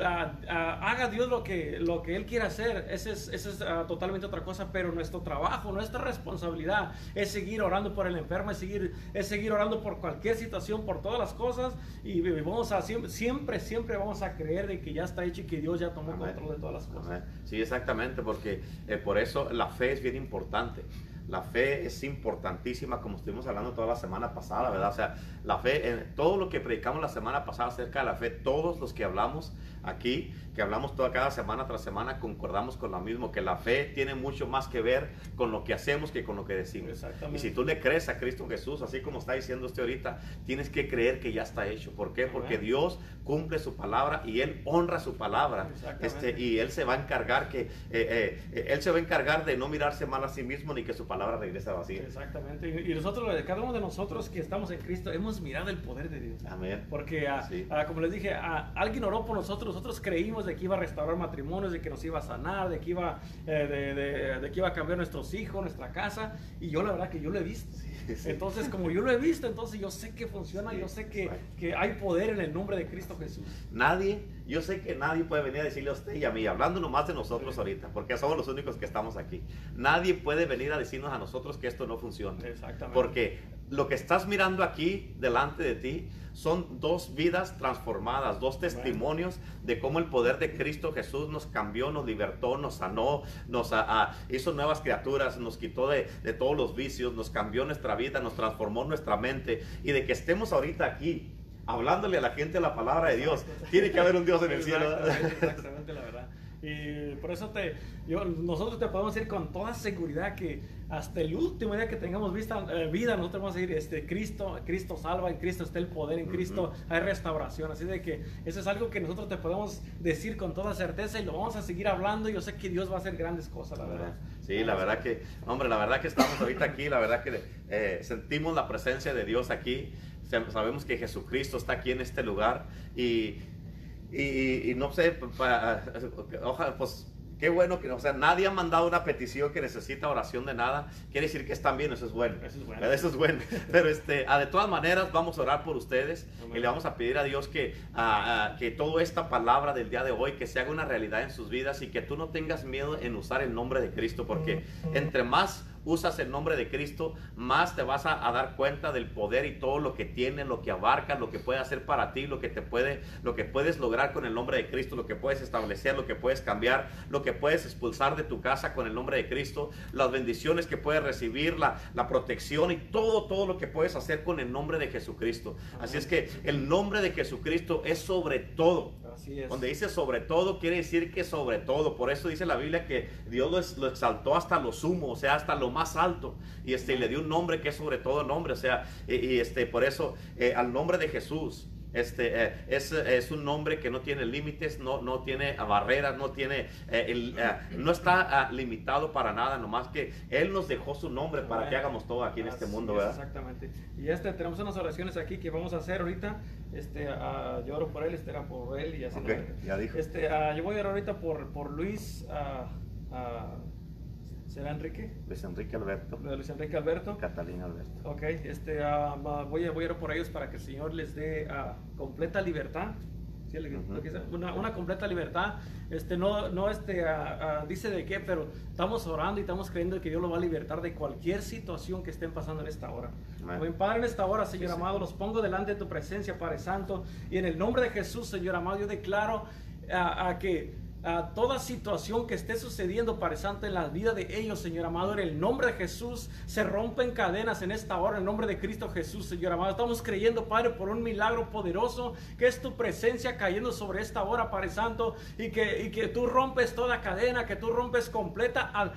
haga Dios lo que, lo que Él quiera hacer, esa es, es ah, totalmente otra cosa, pero nuestro trabajo, nuestra responsabilidad es seguir orando por el enfermo, es seguir, es seguir orando por cualquier situación, por todas las cosas, y, vamos a siempre, siempre, vamos a creer de que ya está hecho y que Dios ya tomó control de todas las cosas. Sí, exactamente, porque eh, por eso la fe es bien importante. La fe es importantísima, como estuvimos hablando toda la semana pasada, ¿verdad? O sea, la fe, en todo lo que predicamos la semana pasada acerca de la fe, todos los que hablamos aquí, que hablamos toda cada semana tras semana, concordamos con lo mismo, que la fe tiene mucho más que ver con lo que hacemos que con lo que decimos. Y si tú le crees a Cristo Jesús, así como está diciendo usted ahorita, tienes que creer que ya está hecho. ¿Por qué? Porque Dios cumple su palabra y Él honra su palabra. Este, y Él se va a encargar que, eh, eh, Él se va a encargar de no mirarse mal a sí mismo ni que su palabra regrese vacía. Exactamente. Y, nosotros, cada uno de nosotros que estamos en Cristo, hemos mirado el poder de Dios. Amén. Porque, ah, ah, como les dije, ah, alguien oró por nosotros, nosotros creímos de que iba a restaurar matrimonios, de que nos iba a sanar, de que iba, eh, de, que iba a cambiar nuestros hijos, nuestra casa. Y yo la verdad que yo lo he visto. Entonces, como yo lo he visto, entonces yo sé que funciona, yo sé que, que, hay poder en el nombre de Cristo Jesús. Nadie, yo sé que nadie puede venir a decirle a usted y a mí, hablando nomás de nosotros ahorita, porque somos los únicos que estamos aquí. Nadie puede venir a decirnos a nosotros que esto no funciona. Exactamente. Porque lo que estás mirando aquí delante de ti son dos vidas transformadas, dos testimonios de cómo el poder de Cristo Jesús nos cambió, nos libertó, nos sanó, nos hizo nuevas criaturas, nos quitó de, todos los vicios, nos cambió nuestra vida, nos transformó nuestra mente y de que estemos ahorita aquí hablándole a la gente la palabra de Dios. Tiene que haber un Dios en el cielo. Exactamente, la verdad. Y por eso te, yo, nosotros te podemos decir con toda seguridad que hasta el último día que tengamos vista, eh, vida, nosotros vamos a decir, este, Cristo, Cristo salva, en Cristo está el poder, en Cristo hay restauración. Así de que eso es algo que nosotros te podemos decir con toda certeza y lo vamos a seguir hablando. Yo sé que Dios va a hacer grandes cosas, la verdad. Sí, la verdad que, hombre, la verdad que estamos ahorita aquí, la verdad que eh, sentimos la presencia de Dios aquí. Sabemos que Jesucristo está aquí en este lugar y y, no sé, ojalá, pues Qué bueno que, o sea, nadie ha mandado una petición que necesita oración de nada. Quiere decir que están bien, eso es bueno. Eso es bueno. Eso es bueno. <laughs> Pero este, ah, de todas maneras, vamos a orar por ustedes Amén. y le vamos a pedir a Dios que, ah, ah, que toda esta palabra del día de hoy, que se haga una realidad en sus vidas y que tú no tengas miedo en usar el nombre de Cristo, porque entre más usas el nombre de Cristo, más te vas a, dar cuenta del poder y todo lo que tiene, lo que abarca, lo que puede hacer para ti, lo que te puede, lo que puedes lograr con el nombre de Cristo, lo que puedes establecer, lo que puedes cambiar, lo que puedes expulsar de tu casa con el nombre de Cristo, las bendiciones que puedes recibir, la, la protección y todo, todo lo que puedes hacer con el nombre de Jesucristo. Así es que el nombre de Jesucristo es sobre todo. Donde dice sobre todo, quiere decir que sobre todo. Por eso dice la Biblia que Dios lo, exaltó hasta lo sumo, o sea, hasta lo más alto. Y este, le dio un nombre que es sobre todo nombre. O sea, y, y, este, por eso eh, al nombre de Jesús. Este, eh, es, es un nombre que no tiene límites, no, no tiene barreras, no tiene, eh, el, eh, no está ah, limitado para nada, nomás que Él nos dejó su nombre para que hagamos todo aquí en este mundo, ¿verdad? Exactamente. Y este, tenemos unas oraciones aquí que vamos a hacer ahorita. Este, ah, yo oro por él, este era por él y así. Ok, ¿no? ya dijo. Este, ah, yo voy a orar ahorita por, por Luis. ¿Será Enrique? Luis Enrique Alberto, Luis Enrique Alberto. Catalina Alberto. Ok, este, va- voy, a, voy a orar por ellos para que el Señor les dé ah, completa libertad. ¿Sí? Que dice, una, una completa libertad. Este, no, no este, ah, dice de qué, pero estamos orando y estamos creyendo que Dios lo va a libertar de cualquier situación que estén pasando en esta hora. Amén. Padre, en esta hora, Señor Sí, sí. amado, los pongo delante de tu presencia, Padre Santo. Y en el nombre de Jesús, Señor amado, yo declaro a que a toda situación que esté sucediendo, Padre Santo, en la vida de ellos, Señor amado, en el nombre de Jesús, se rompen cadenas en esta hora, en el nombre de Cristo Jesús, Señor amado. Estamos creyendo, Padre, por un milagro poderoso, que es tu presencia cayendo sobre esta hora, Padre Santo, y que, y que tú rompes toda cadena, que tú rompes completa,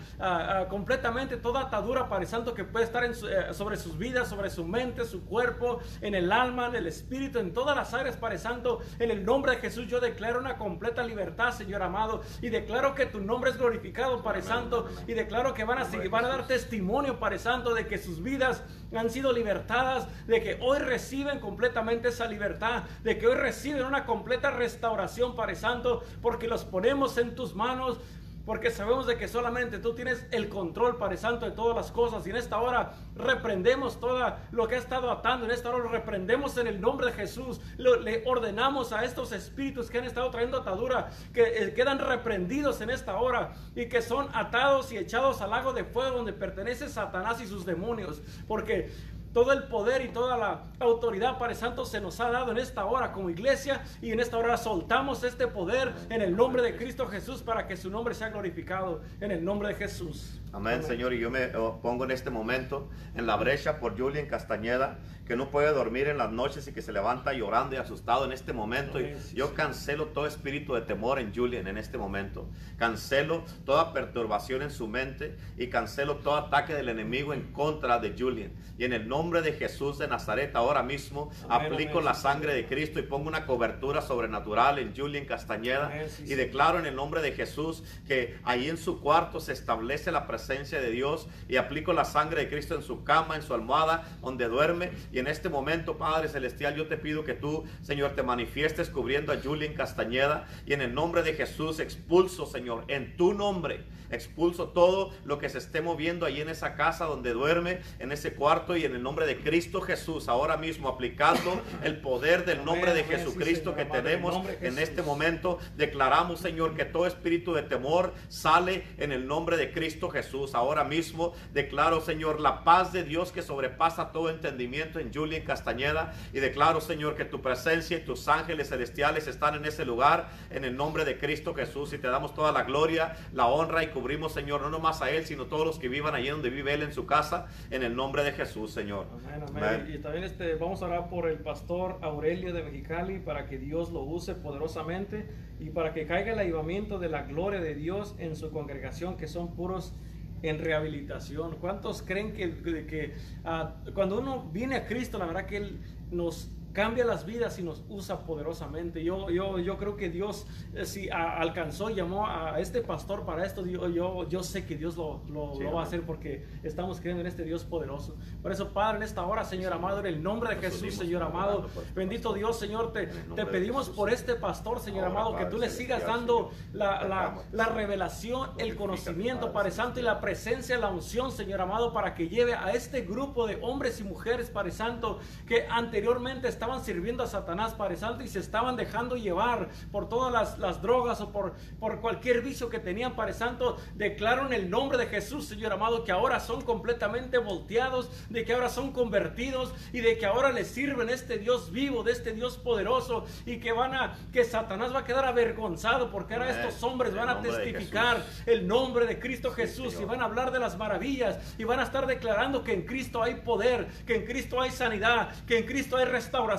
completamente toda atadura, Padre Santo, que puede estar eh, sobre sus vidas, sobre su mente, su cuerpo, en el alma, en el espíritu, en todas las áreas, Padre Santo. En el nombre de Jesús yo declaro una completa libertad, Señor amado, y declaro que tu nombre es glorificado, Padre Santo, y declaro que van a seguir, van a dar testimonio, Padre Santo, de que sus vidas han sido libertadas, de que hoy reciben completamente esa libertad, de que hoy reciben una completa restauración, Padre Santo, porque los ponemos en tus manos. Porque sabemos de que solamente tú tienes el control, Padre Santo, de todas las cosas. Y en esta hora reprendemos todo lo que ha estado atando. En esta hora lo reprendemos en el nombre de Jesús. Le ordenamos a estos espíritus que han estado trayendo atadura, que eh, quedan reprendidos en esta hora y que son atados y echados al lago de fuego donde pertenece Satanás y sus demonios. Porque todo el poder y toda la autoridad, Padre Santo, se nos ha dado en esta hora como iglesia y en esta hora soltamos este poder en el nombre de Cristo Jesús para que su nombre sea glorificado en el nombre de Jesús. Amén, Señor. Y yo me oh, pongo en este momento en la brecha por Julian Castañeda, que no puede dormir en las noches y que se levanta llorando y asustado en este momento. Y yo cancelo todo espíritu de temor en Julian en este momento. Cancelo toda perturbación en su mente y cancelo todo ataque del enemigo en contra de Julian. Y en el nombre de Jesús de Nazaret, ahora mismo Amén, aplico amén, la sangre de Cristo y pongo una cobertura sobrenatural en Julian Castañeda. Amén, sí, y declaro en el nombre de Jesús que ahí en su cuarto se establece la presencia de Dios y aplico la sangre de Cristo en su cama, en su almohada, donde duerme. Y en este momento, Padre Celestial, yo te pido que tú, Señor, te manifiestes cubriendo a Julian Castañeda. Y en el nombre de Jesús expulso, Señor, en tu nombre. Expulso todo lo que se esté moviendo ahí en esa casa donde duerme, en ese cuarto y en el nombre de Cristo Jesús, ahora mismo aplicando el poder del nombre de Jesucristo que tenemos en este momento. Declaramos, Señor, que todo espíritu de temor sale en el nombre de Cristo Jesús. Ahora mismo declaro, Señor, la paz de Dios que sobrepasa todo entendimiento en Julian Castañeda. Y declaro, Señor, que tu presencia y tus ángeles celestiales están en ese lugar en el nombre de Cristo Jesús. Y te damos toda la gloria, la honra y cubrimos, Señor, no nomás a Él, sino todos los que vivan allí donde vive Él en su casa, en el nombre de Jesús, Señor. Amén, amén. Amén. Y también este, vamos a orar por el pastor Aurelio de Mexicali para que Dios lo use poderosamente y para que caiga el avivamiento de la gloria de Dios en su congregación, que son puros en rehabilitación. ¿Cuántos creen que, que- que, ah, cuando uno viene a Cristo, la verdad que Él nos cambia las vidas y nos usa poderosamente. Yo, yo, yo creo que Dios, eh, si a- alcanzó y llamó a este pastor para esto, yo, yo, yo sé que Dios lo, lo- Sí, lo va a hacer porque estamos creyendo en este Dios poderoso. Por eso, Padre, en esta hora, Señor amado, en el nombre de Jesús, Señor amado, este bendito. Dios, Señor, te, te pedimos por este pastor, Señor Ahora, amado, que tú le sigas dando la, la, la revelación, el conocimiento, Padre Santo, y la presencia, la unción, Señor amado, para que lleve a este grupo de hombres y mujeres, Padre Santo, que anteriormente estaban sirviendo a Satanás, Padre Santo, y se estaban dejando llevar por todas las, las drogas o por, por cualquier vicio que tenían, Padre Santo. Declaro en el nombre de Jesús, Señor amado, que ahora son completamente volteados, de que ahora son convertidos y de que ahora les sirven este Dios vivo, de este Dios poderoso, y que van a, que Satanás va a quedar avergonzado porque ahora estos hombres van a testificar el nombre de Cristo Sí, Jesús y van a hablar de las maravillas y van a estar declarando que en Cristo hay poder, que en Cristo hay sanidad, que en Cristo hay restauración,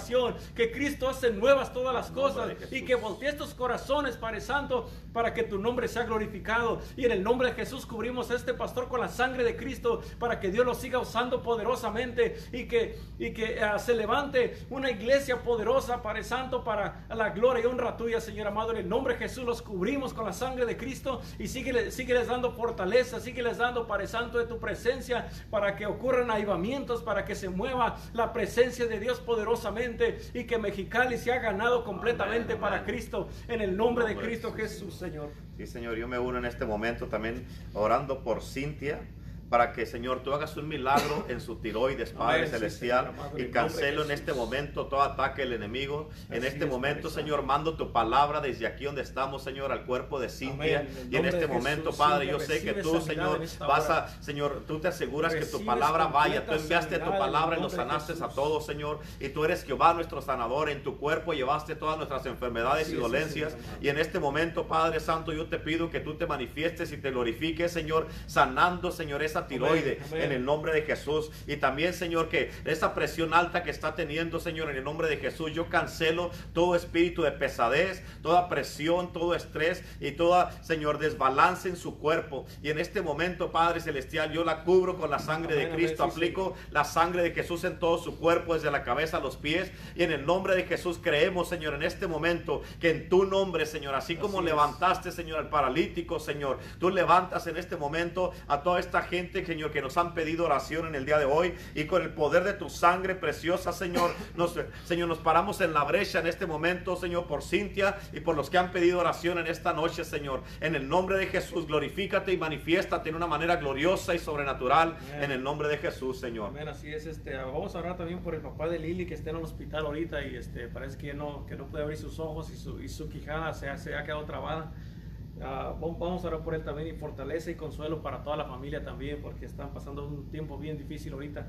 que Cristo hace nuevas todas las cosas y que voltee estos corazones, Padre Santo, para que tu nombre sea glorificado. Y en el nombre de Jesús cubrimos a este pastor con la sangre de Cristo para que Dios lo siga usando poderosamente y que, y que ah, se levante una iglesia poderosa, Padre Santo, para la gloria y honra tuya, Señor amado. En el nombre de Jesús los cubrimos con la sangre de Cristo y síguele, sígueles dando fortaleza, sígueles dando, Padre Santo, de tu presencia para que ocurran avivamientos, para que se mueva la presencia de Dios poderosamente y que Mexicali se ha ganado completamente Amén, para amén. Cristo en el nombre de Cristo Jesús, Jesús, Señor. Sí, Señor, yo me uno en este momento también orando por Cintia. Para que, Señor, tú hagas un milagro en su tiroides, Padre Amén, sí, Celestial. Señor, en y cancelo en este momento todo ataque del enemigo. en Así este es, momento, Señor, mando tu palabra desde aquí donde estamos, Señor, al cuerpo de Cintia. Amén, en Y en este momento, Jesús, Padre, yo sé que tú, Señor, en vas a, Señor, tú te aseguras que tu palabra vaya. Tú enviaste tu en palabra y nos sanaste a todos, Señor. Y tú eres Jehová, nuestro sanador. En tu cuerpo llevaste todas nuestras enfermedades Así y es, dolencias. Amado. Y en este momento, Padre Santo, yo te pido que tú te manifiestes y te glorifiques, Señor, sanando, Señor, esa tiroide amén. en el nombre de Jesús. Y también, Señor, que esa presión alta que está teniendo, Señor, en el nombre de Jesús, yo cancelo todo espíritu de pesadez, toda presión, todo estrés y toda, Señor, desbalance en su cuerpo. Y en este momento, Padre Celestial, yo la cubro con la sangre Amén, de Cristo, sí, aplico la sangre de Jesús en todo su cuerpo, desde la cabeza a los pies. Y en el nombre de Jesús creemos, Señor, en este momento que en tu nombre, Señor, así como es. levantaste, Señor, al paralítico, Señor, tú levantas en este momento a toda esta gente, Señor, que nos han pedido oración en el día de hoy. Y con el poder de tu sangre preciosa, Señor, nos, Señor, nos paramos en la brecha en este momento, Señor, por Cintia y por los que han pedido oración en esta noche, Señor. En el nombre de Jesús, glorifícate y manifiéstate de una manera gloriosa y sobrenatural. Amén. En el nombre de Jesús, Señor. Amén, así es. Este, vamos a orar también por el papá de Lili que está en el hospital ahorita y este, parece que no, que no puede abrir sus ojos y su, y su quijada se se ha quedado trabada. Ah, vamos a orar por él también y fortaleza y consuelo para toda la familia también porque están pasando un tiempo bien difícil ahorita.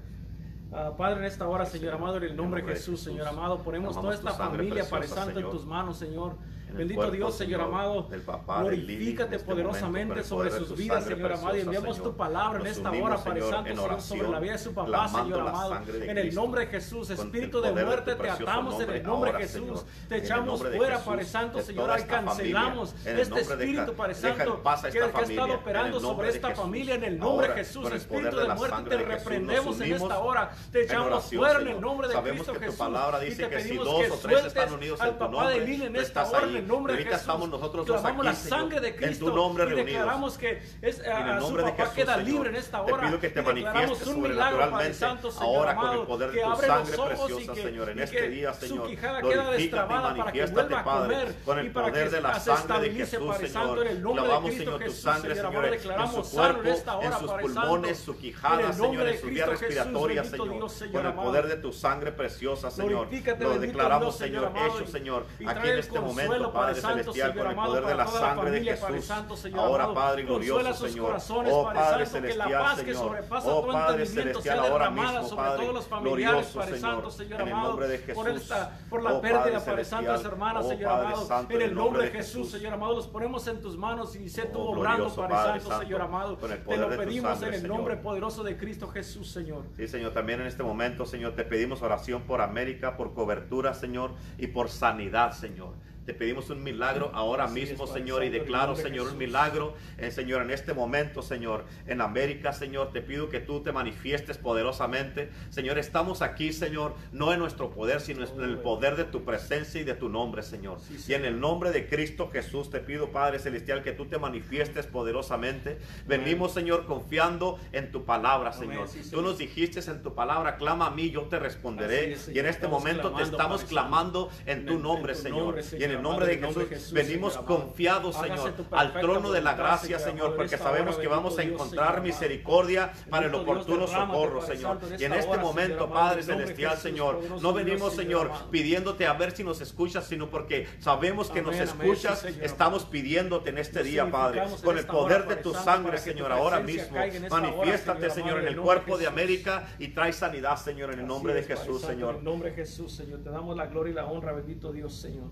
Ah, Padre, en esta hora, Señor amado, en el nombre de Jesús, Señor amado, ponemos toda esta familia, Padre Santo, en tus manos, Señor. Bendito cuerpo, Dios, Señor, Señor, amado, del papá glorifícate este poderosamente momento, sobre sus vidas, Señor amado, y enviamos Señor. tu palabra en esta unimos, hora, Padre Santo, en Señor, sobre la vida de su papá, Señor amado. En el nombre de Jesús, espíritu de muerte, te atamos en el nombre de Jesús. Te echamos fuera, Padre Santo, Señor, toda y esta familia. cancelamos En el este espíritu, Padre Santo, que, ha estado operando sobre esta familia en el nombre de Jesús. Espíritu de muerte, te reprendemos en esta hora. Te echamos fuera en el nombre de Cristo Jesús. Y te pedimos que sueltes al papá de Lili en esta hora el nombre de Jesús. estamos nosotros Clamamos aquí, la sangre de en tu Cristo nombre y reunidos. declaramos que es, En a, su papá Jesús, queda Señor, libre en esta te hora. pido que te manifiestes un milagro, Padre sobrenaturalmente Santo, Señor ahora con el amado, poder de tu sangre preciosa, que, Señor, en este día, su Señor. Glorifícate y manifiéstate, Padre, con el poder de la sangre de Jesús, Señor. Clavamos, Cristo Señor, tu sangre, Señor amado, en su cuerpo, en sus pulmones, su quijada, Señor, en Cristo Jesús, respiratorias, bendito Señor. Con el amado. poder de tu sangre preciosa, Señor. Lo declaramos, Señor amado, hecho, Señor, aquí en este momento, Padre Padre Santo, Celestial, Señor con el amado, poder de la sangre de Jesús. Santo, Señor Ahora, amado. Padre glorioso, sus Señor. corazones, Oh, Padre Padre Santo, que la celestial, paz que Señor. sobrepasa Oh, todo Padre entendimiento sea celestial, ahora derramada mismo, sobre Padre todos los familiares, glorioso, Padre Señor, Santo, Señor en el nombre de por Jesús. esta, por la Oh, pérdida, Padre Padre Santo, celestial. las hermanas, Oh, Señor amado, Santo, en el nombre de Jesús, Señor amado, los ponemos en tus manos y sé tú Oh, obrando, glorioso Padre Santo, Señor amado. Te lo pedimos en el nombre poderoso de Cristo Jesús, Señor. Sí, Señor, también en este momento, Señor, te pedimos oración por América, por cobertura, Señor, y por sanidad, Señor. Te pedimos un milagro ahora Así mismo, Señor, y Santo, declaro, de Señor, un milagro, eh, Señor, en este momento, Señor, en América, Señor, te pido que tú te manifiestes poderosamente. Señor, estamos aquí, Señor, no en nuestro poder, sino en el poder de tu presencia y de tu nombre, Señor. Sí, Y en el nombre de Cristo Jesús te pido, Padre Celestial, que tú te manifiestes poderosamente. Venimos, Señor, confiando en tu palabra, Amén, Señor. sí, Tú nos dijiste en tu palabra, clama a mí, yo te responderé. Es, y en este momento te estamos clamando en tu nombre, tu Señor. nombre, Y en Señor el nombre de en el nombre Jesús de Jesús, venimos Señor confiados, Señor, al trono de la gracia, Señor porque sabemos que vamos a encontrar misericordia para el oportuno socorro, Señor. Y en este momento, Padre Celestial, Señor, no venimos, Señor pidiéndote a ver si nos escuchas, sino porque sabemos que nos escuchas. Estamos amado. pidiéndose en este día, Padre, con el poder de tu sangre, Señor, ahora mismo. Manifiéstate, Señor en el cuerpo de. América y trae sanidad, Señor, en el nombre de Jesús, Señor. En el nombre de Jesús, Señor. Te damos la gloria y la honra, bendito Dios, Señor.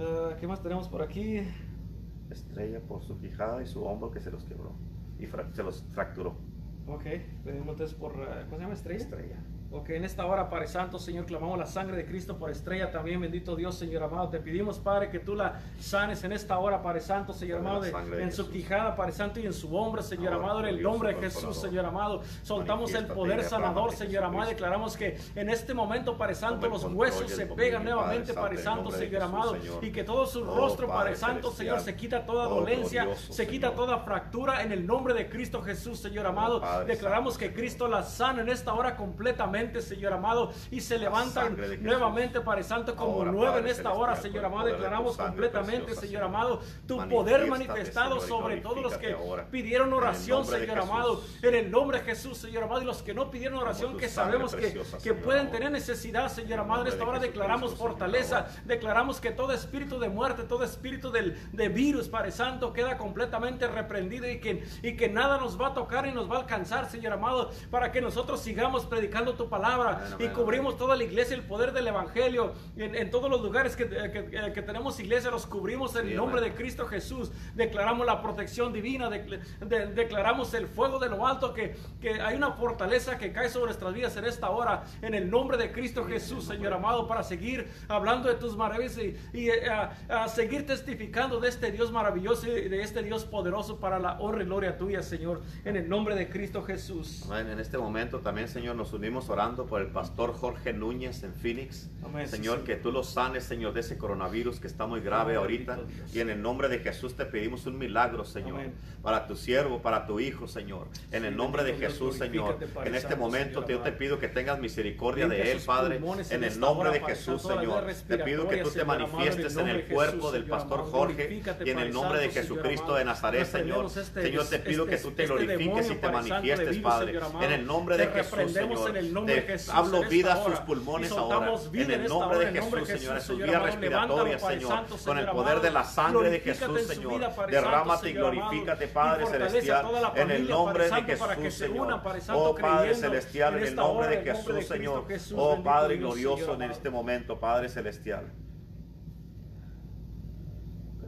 Ah, ¿Qué más tenemos por aquí? Estrella por su quijada y su hombro que se los quebró y se los fracturó. Ok, pedimos entonces por. ah, ¿Cómo se llama? Estrella. Estrella. Ok, en esta hora, Padre Santo, Señor, clamamos la sangre de Cristo por estrella también, bendito Dios, Señor amado. Te pedimos, Padre, que tú la sanes en esta hora, Padre Santo, Señor amado, de- de en su quijada, Padre Santo, y en su hombro, Señor Ahora, amado, en el nombre de Jesús. Señor amado. Soltamos el poder sanador, Señor amado. Declaramos que en este momento, Padre Santo, los huesos se pegan nuevamente, Padre Santo, Señor amado, y que todo su Oh, rostro, Padre Santo, Señor, se quita toda Oh, dolencia, se quita toda fractura en el nombre de Cristo Jesús, Señor amado. Padre Declaramos que Cristo la sana en esta hora completamente, Señor amado, y se levantan nuevamente, Padre Santo, como Ahora, nueve en esta hora, Señor amado. Declaramos completamente, Señor amado, tu poder manifestado sobre todos los que pidieron oración, Señor amado, en el nombre de Jesús, Señor amado, y los que no pidieron oración, que sabemos que, que pueden tener necesidad, Señor amado. En esta hora declaramos fortaleza, declaramos que todo espíritu de muerte, todo espíritu del, de virus, Padre Santo, queda completamente reprendido y que, y que nada nos va a tocar y nos va a alcanzar, Señor amado, para que nosotros sigamos predicando tu palabra y cubrimos toda la iglesia, el poder del evangelio. En, en todos los lugares que, que- que tenemos iglesia, los cubrimos en Sí, el nombre de Cristo Jesús. Declaramos la protección divina, de- de- declaramos el fuego de lo alto, que, que hay una fortaleza que cae sobre nuestras vidas en esta hora, en el nombre de Cristo Jesús, Señor amado, para seguir hablando de tus maravillas y, y, eh, a, a seguir testificando de este Dios maravilloso y de este Dios poderoso para la honra y gloria tuya, Señor, en el nombre de Cristo Jesús. Amén. En este momento también, Señor, nos unimos orando por el pastor Jorge Núñez en Phoenix. Señor, que tú lo sanes, Señor, de ese coronavirus que está muy grave ahorita. Y en el nombre de Jesús te pedimos un milagro, Señor, para tu siervo, para tu hijo, Señor. En el nombre de Jesús, Señor. En este momento yo te pido que tengas misericordia de él, Padre. En el nombre de Jesús, Señor. Te pido que tú te manifiestes en el cuerpo del pastor. Jorge y en el nombre de Jesucristo de Nazaret, Señor. Señor, te pido que tú te glorifiques y te manifiestes, Padre. En el nombre de Jesús, Señor. Nombre de Jesús hablo vida a sus pulmones ahora. En el nombre de Jesús, Señor. En sus vías respiratorias, Señor. Con el poder de la sangre de Jesús, Señor. Derrámate y glorifícate, Padre Celestial. En el nombre de Jesús, se Señor. Oh Padre Celestial, en el nombre de Jesús, Señor. Oh Padre glorioso en este momento, Padre Celestial.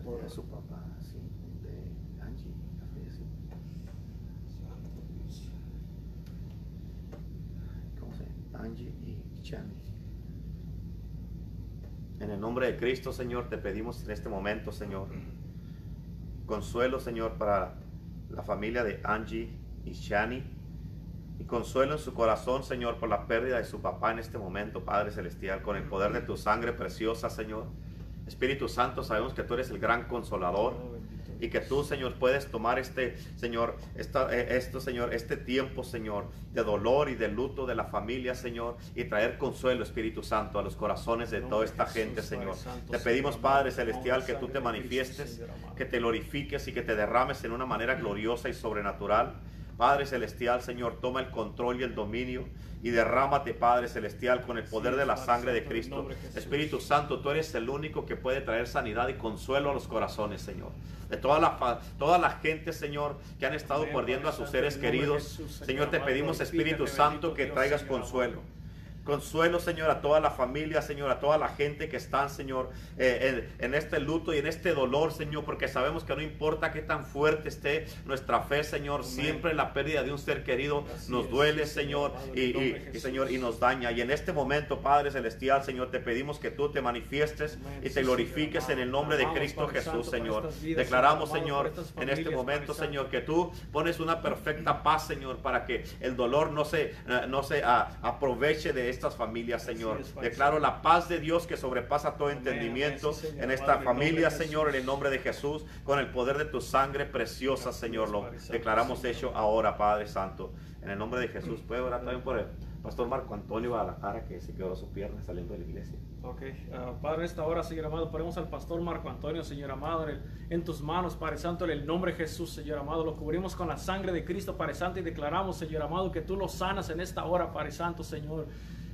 Por su papá, sí, de Angie, falleció. ¿Cómo se llama? Angie y Chani. En el nombre de Cristo, Señor, te pedimos en este momento, Señor, consuelo, Señor, para la familia de Angie y Shani. Y consuelo en su corazón, Señor, por la pérdida de su papá en este momento, Padre Celestial, con el poder de tu sangre preciosa, Señor. Espíritu Santo, sabemos que tú eres el gran consolador y que tú, Señor, puedes tomar este, Señor, esta- eh, esto, Señor, este tiempo, Señor, de dolor y de luto de la familia, Señor, y traer consuelo, Espíritu Santo, a los corazones de toda esta gente, Señor. Te pedimos, Padre Celestial, que tú te manifiestes, que te glorifiques y que te derrames en una manera gloriosa y sobrenatural. Padre Celestial, Señor, toma el control y el dominio y derrámate, Padre Celestial, con el poder Sí, de la Padre sangre de Santo, Cristo. de. Espíritu Santo, tú eres el único que puede traer sanidad y consuelo a los corazones, Señor. De toda la, toda la gente, Señor, que han estado Amén, perdiendo a sus Santo, seres queridos. Jesús, Señor te pedimos, Espíritu Santo, que Dios, traigas Señor amado. Consuelo. Señor, a toda la familia, Señor, a toda la gente que están, Señor, eh, en, en, este luto y en este dolor, Señor, porque sabemos que no importa qué tan fuerte esté nuestra fe, Señor, Amén. siempre la pérdida de un ser querido Así nos duele, es, Señor, y, y, y, Señor, y nos daña. Y en este momento, Padre Celestial, Señor, te pedimos que tú te manifiestes Amén. y te glorifiques en el nombre de Cristo Jesús, Señor. Vidas, Declaramos, Señor, en este momento, Señor, que tú pones una perfecta paz, Señor, para que el dolor no se, uh, no se uh, aproveche de estas familias, Señor. Es, Declaro la paz de Dios que sobrepasa todo entendimiento sí, en esta Padre, familia, Señor, en el nombre de Jesús, con el poder de tu sangre preciosa, Señor. Lo declaramos hecho ahora, Padre Santo. En el nombre de Jesús. ¿Puede orar también por el pastor Marco Antonio Guadalajara que se quebró su pierna saliendo de la iglesia? Ok, uh, Padre, en esta hora, Señor amado, ponemos al pastor Marco Antonio, Señor amado, en, el, en, tus manos, Padre Santo, en el nombre de Jesús, Señor amado, lo cubrimos con la sangre de Cristo, Padre Santo, y declaramos, Señor amado, que tú lo sanas en esta hora, Padre Santo, Señor.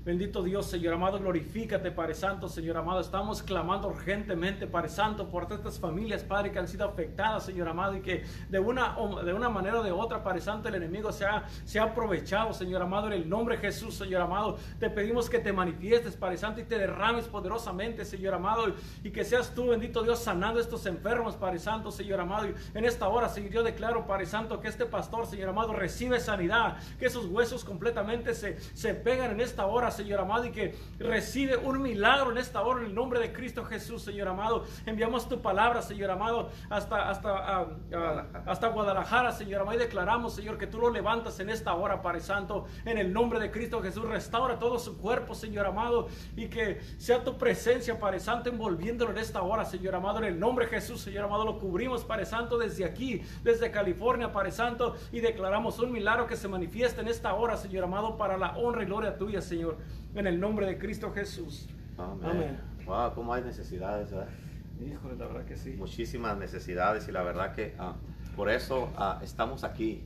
Bendito Dios, Señor amado, glorifícate, Padre Santo, Señor amado. Estamos clamando urgentemente, Padre Santo, por estas familias, Padre, que han sido afectadas, Señor amado, y que de una, de una manera o de otra, Padre Santo, el enemigo se ha, se ha aprovechado, Señor amado, en el nombre de Jesús, Señor amado. Te pedimos que te manifiestes, Padre Santo, y te derrames poderosamente, Señor amado, y que seas tú, bendito Dios, sanando estos enfermos, Padre Santo, Señor amado. Y en esta hora, Señor, yo declaro, Padre Santo, que este pastor, Señor amado, recibe sanidad, que esos huesos completamente se, se pegan en esta hora, Señor amado, y que recibe un milagro en esta hora en el nombre de Cristo Jesús, Señor amado. Enviamos tu palabra, Señor amado, hasta, hasta, uh, uh, hasta Guadalajara, Señor amado, y declaramos, Señor, que tú lo levantas en esta hora, Padre Santo, en el nombre de Cristo Jesús. Restaura todo su cuerpo, Señor amado, y que sea tu presencia, Padre Santo, envolviéndolo en esta hora, Señor amado, en el nombre de Jesús, Señor amado, lo cubrimos, Padre Santo, desde aquí, desde California, Padre Santo, y declaramos un milagro que se manifiesta en esta hora, Señor amado, para la honra y gloria tuya, Señor en el nombre de Cristo Jesús. Amén. Amén. Wow, cómo hay necesidades, ¿verdad? Híjole, la verdad que sí. Muchísimas necesidades y la verdad que uh, por eso uh, estamos aquí.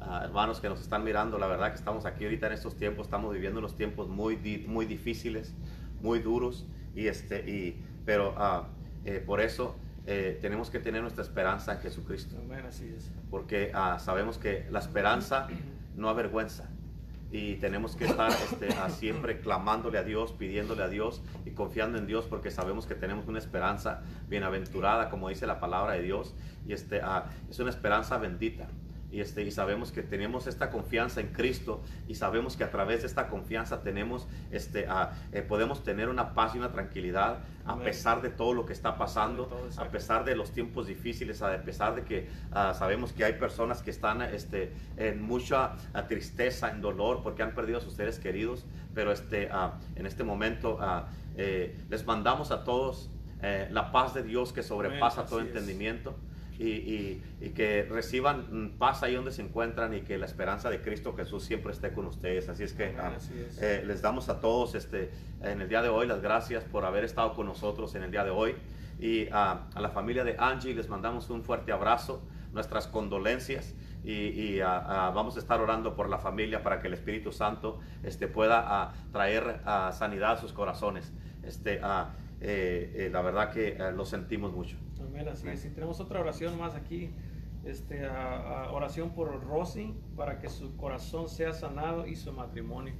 Uh, hermanos que nos están mirando, la verdad que estamos aquí ahorita en estos tiempos, estamos viviendo unos tiempos muy, di muy difíciles, muy duros, y este, y, pero eh, por eso eh, tenemos que tener nuestra esperanza en Jesucristo. Amén, así es. Porque sabemos que la esperanza no avergüenza y tenemos que estar este, siempre clamándole a Dios, pidiéndole a Dios y confiando en Dios porque sabemos que tenemos una esperanza bienaventurada, como dice la palabra de Dios, y este, uh, es una esperanza bendita. Y, este, y sabemos que tenemos esta confianza en Cristo y sabemos que a través de esta confianza tenemos, este, uh, eh, podemos tener una paz y una tranquilidad a Amén. pesar de todo lo que está pasando, a pesar de los tiempos difíciles, a pesar de que uh, sabemos que hay personas que están este, en mucha uh, tristeza, en dolor, porque han perdido a sus seres queridos, pero este, en este momento eh, les mandamos a todos eh, la paz de Dios que sobrepasa Amén, todo entendimiento. Es. Y, y, y, que reciban paz ahí donde se encuentran y que la esperanza de Cristo Jesús siempre esté con ustedes. Así es que Amén, así es. Eh, les damos a todos este, en el día de hoy las gracias por haber estado con nosotros en el día de hoy. Y uh, a la familia de Angie les mandamos un fuerte abrazo, nuestras condolencias. Y, y uh, uh, vamos a estar orando por la familia para que el Espíritu Santo este, pueda traer sanidad a sus corazones. Este, eh, eh, la verdad que lo sentimos mucho. Amén, así es. Y tenemos otra oración más aquí. Este, a, a oración por Rosy para que su corazón sea sanado y su matrimonio.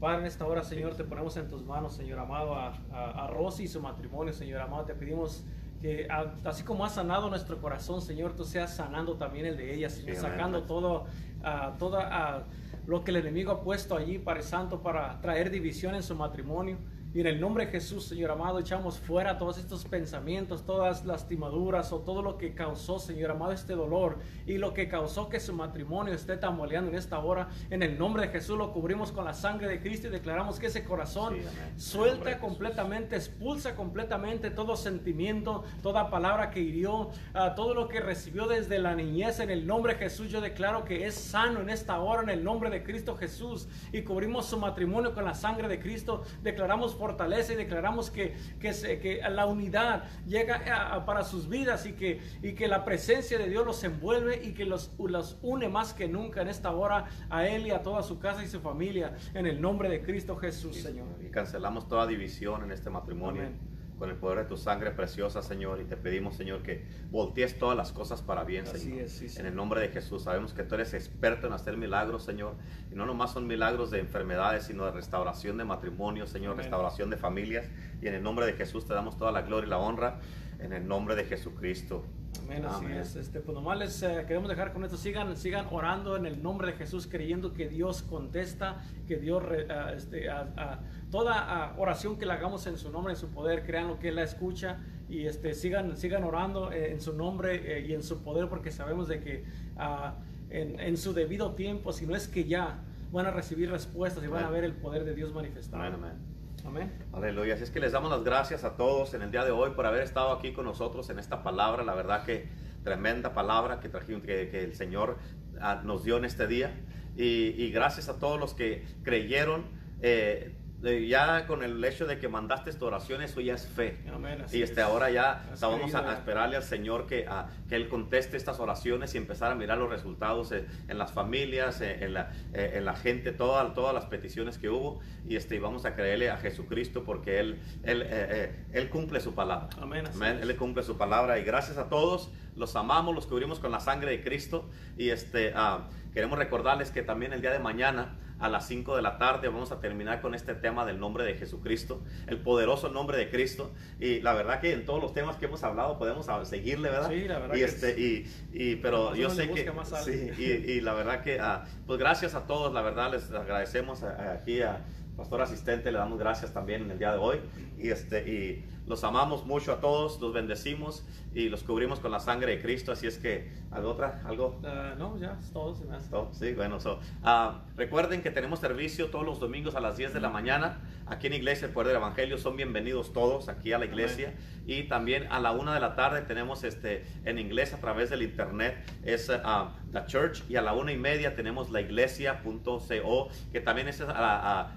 Padre, en esta hora, Señor, te ponemos en tus manos, Señor amado, a, a, a Rosy y su matrimonio, Señor amado. Te pedimos que a, así como has sanado nuestro corazón, Señor, tú seas sanando también el de ella, Señor, Sí, sacando amén. todo, uh, toda, uh, lo que el enemigo ha puesto allí, Padre Santo, para traer división en su matrimonio. Y en el nombre de Jesús, Señor amado, echamos fuera todos estos pensamientos, todas las lastimaduras o todo lo que causó, Señor amado, este dolor y lo que causó que su matrimonio esté tambaleando en esta hora. En el nombre de Jesús lo cubrimos con la sangre de Cristo y declaramos que ese corazón Sí, suelta completamente, expulsa completamente todo sentimiento, toda palabra que hirió, ah, todo lo que recibió desde la niñez. En el nombre de Jesús yo declaro que es sano en esta hora, en el nombre de Cristo Jesús. Y cubrimos su matrimonio con la sangre de Cristo. Declaramos fortaleza y declaramos que, que, se- que la unidad llega a- a- para sus vidas y que, y que la presencia de Dios los envuelve y que los, los une más que nunca en esta hora a Él y a toda su casa y su familia. En el nombre de Cristo Jesús, Señor. Y cancelamos toda división en este matrimonio. Amén. Con el poder de tu sangre preciosa, Señor, y te pedimos, Señor, que voltees todas las cosas para bien, Así Señor. es, sí, en el nombre de Jesús, sabemos que tú eres experto en hacer milagros, Señor, y no nomás son milagros de enfermedades, sino de restauración de matrimonio, Señor, Amén. restauración de familias, y en el nombre de Jesús te damos toda la gloria y la honra, en el nombre de Jesucristo. Amén, así Amén. es. Este, pues nomás les eh, queremos dejar con esto. Sigan, sigan orando en el nombre de Jesús, creyendo que Dios contesta, que Dios, re- ah, este, ah, ah, toda oración que le hagamos en su nombre, en su poder, crean lo que Él la escucha y este, sigan, sigan orando eh, en su nombre eh, y en su poder, porque sabemos de que ah, en, en su debido tiempo, si no es que ya, van a recibir respuestas y van a ver el poder de Dios manifestado. Amén, amén. Amén. Aleluya. Así es que les damos las gracias a todos en el día de hoy por haber estado aquí con nosotros en esta palabra. La verdad que tremenda palabra que, trajimos, que, el Señor ah, nos dio en este día. Y, y gracias a todos los que creyeron. eh, eh, ya con el hecho de que mandaste esta oración, eso ya es fe. Amén. Y este, es. ahora ya Has vamos a, a esperarle al Señor que, a- que Él conteste estas oraciones y empezar a mirar los resultados en, en las familias, en, en la, eh, en la gente, toda- todas las peticiones que hubo. Y, este, vamos a creerle a Jesucristo porque Él, él, eh, eh, él cumple su palabra. Amén, Amén. Él cumple su palabra. Y gracias a todos, los amamos, los cubrimos con la sangre de Cristo. Y este, ah, queremos recordarles que también el día de mañana a las 5 de la tarde vamos a terminar con este tema del nombre de Jesucristo, el poderoso nombre de Cristo. Y la verdad que en todos los temas que hemos hablado podemos seguirle, ¿verdad? Sí, la verdad Y que este, y, y- pero yo sé que sí, y, y la verdad que ah, pues gracias a todos, la verdad les agradecemos a- a- aquí a pastor asistente, le damos gracias también en el día de hoy y este y los amamos mucho a todos, los bendecimos y los cubrimos con la sangre de Cristo, así es que algo otra, algo Ah, no, ya es todo. Se me hace. todo, Sí, bueno, so, ah, recuerden que tenemos servicio todos los domingos a las 10 de la mañana aquí en Iglesia El Poder del Evangelio. Son bienvenidos todos aquí a la iglesia. Y también a la una de la tarde tenemos este en inglés a través del internet, es ah, la church. Y a la una y media tenemos la iglesia.co, que también es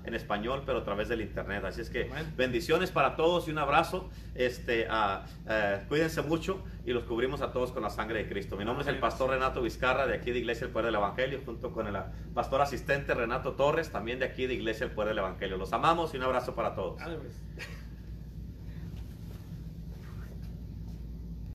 en español, pero a través del internet. Así es que Amén. bendiciones para todos y un abrazo. Este, eh, cuídense mucho y los cubrimos a todos con la sangre de Cristo. Mi nombre es el pastor Renato Vizcarra de aquí de Iglesia El Poder del Evangelio, junto con el pastor asistente Renato Torres, también de aquí de Iglesia El Poder del Evangelio. Los amamos y un abrazo para todos.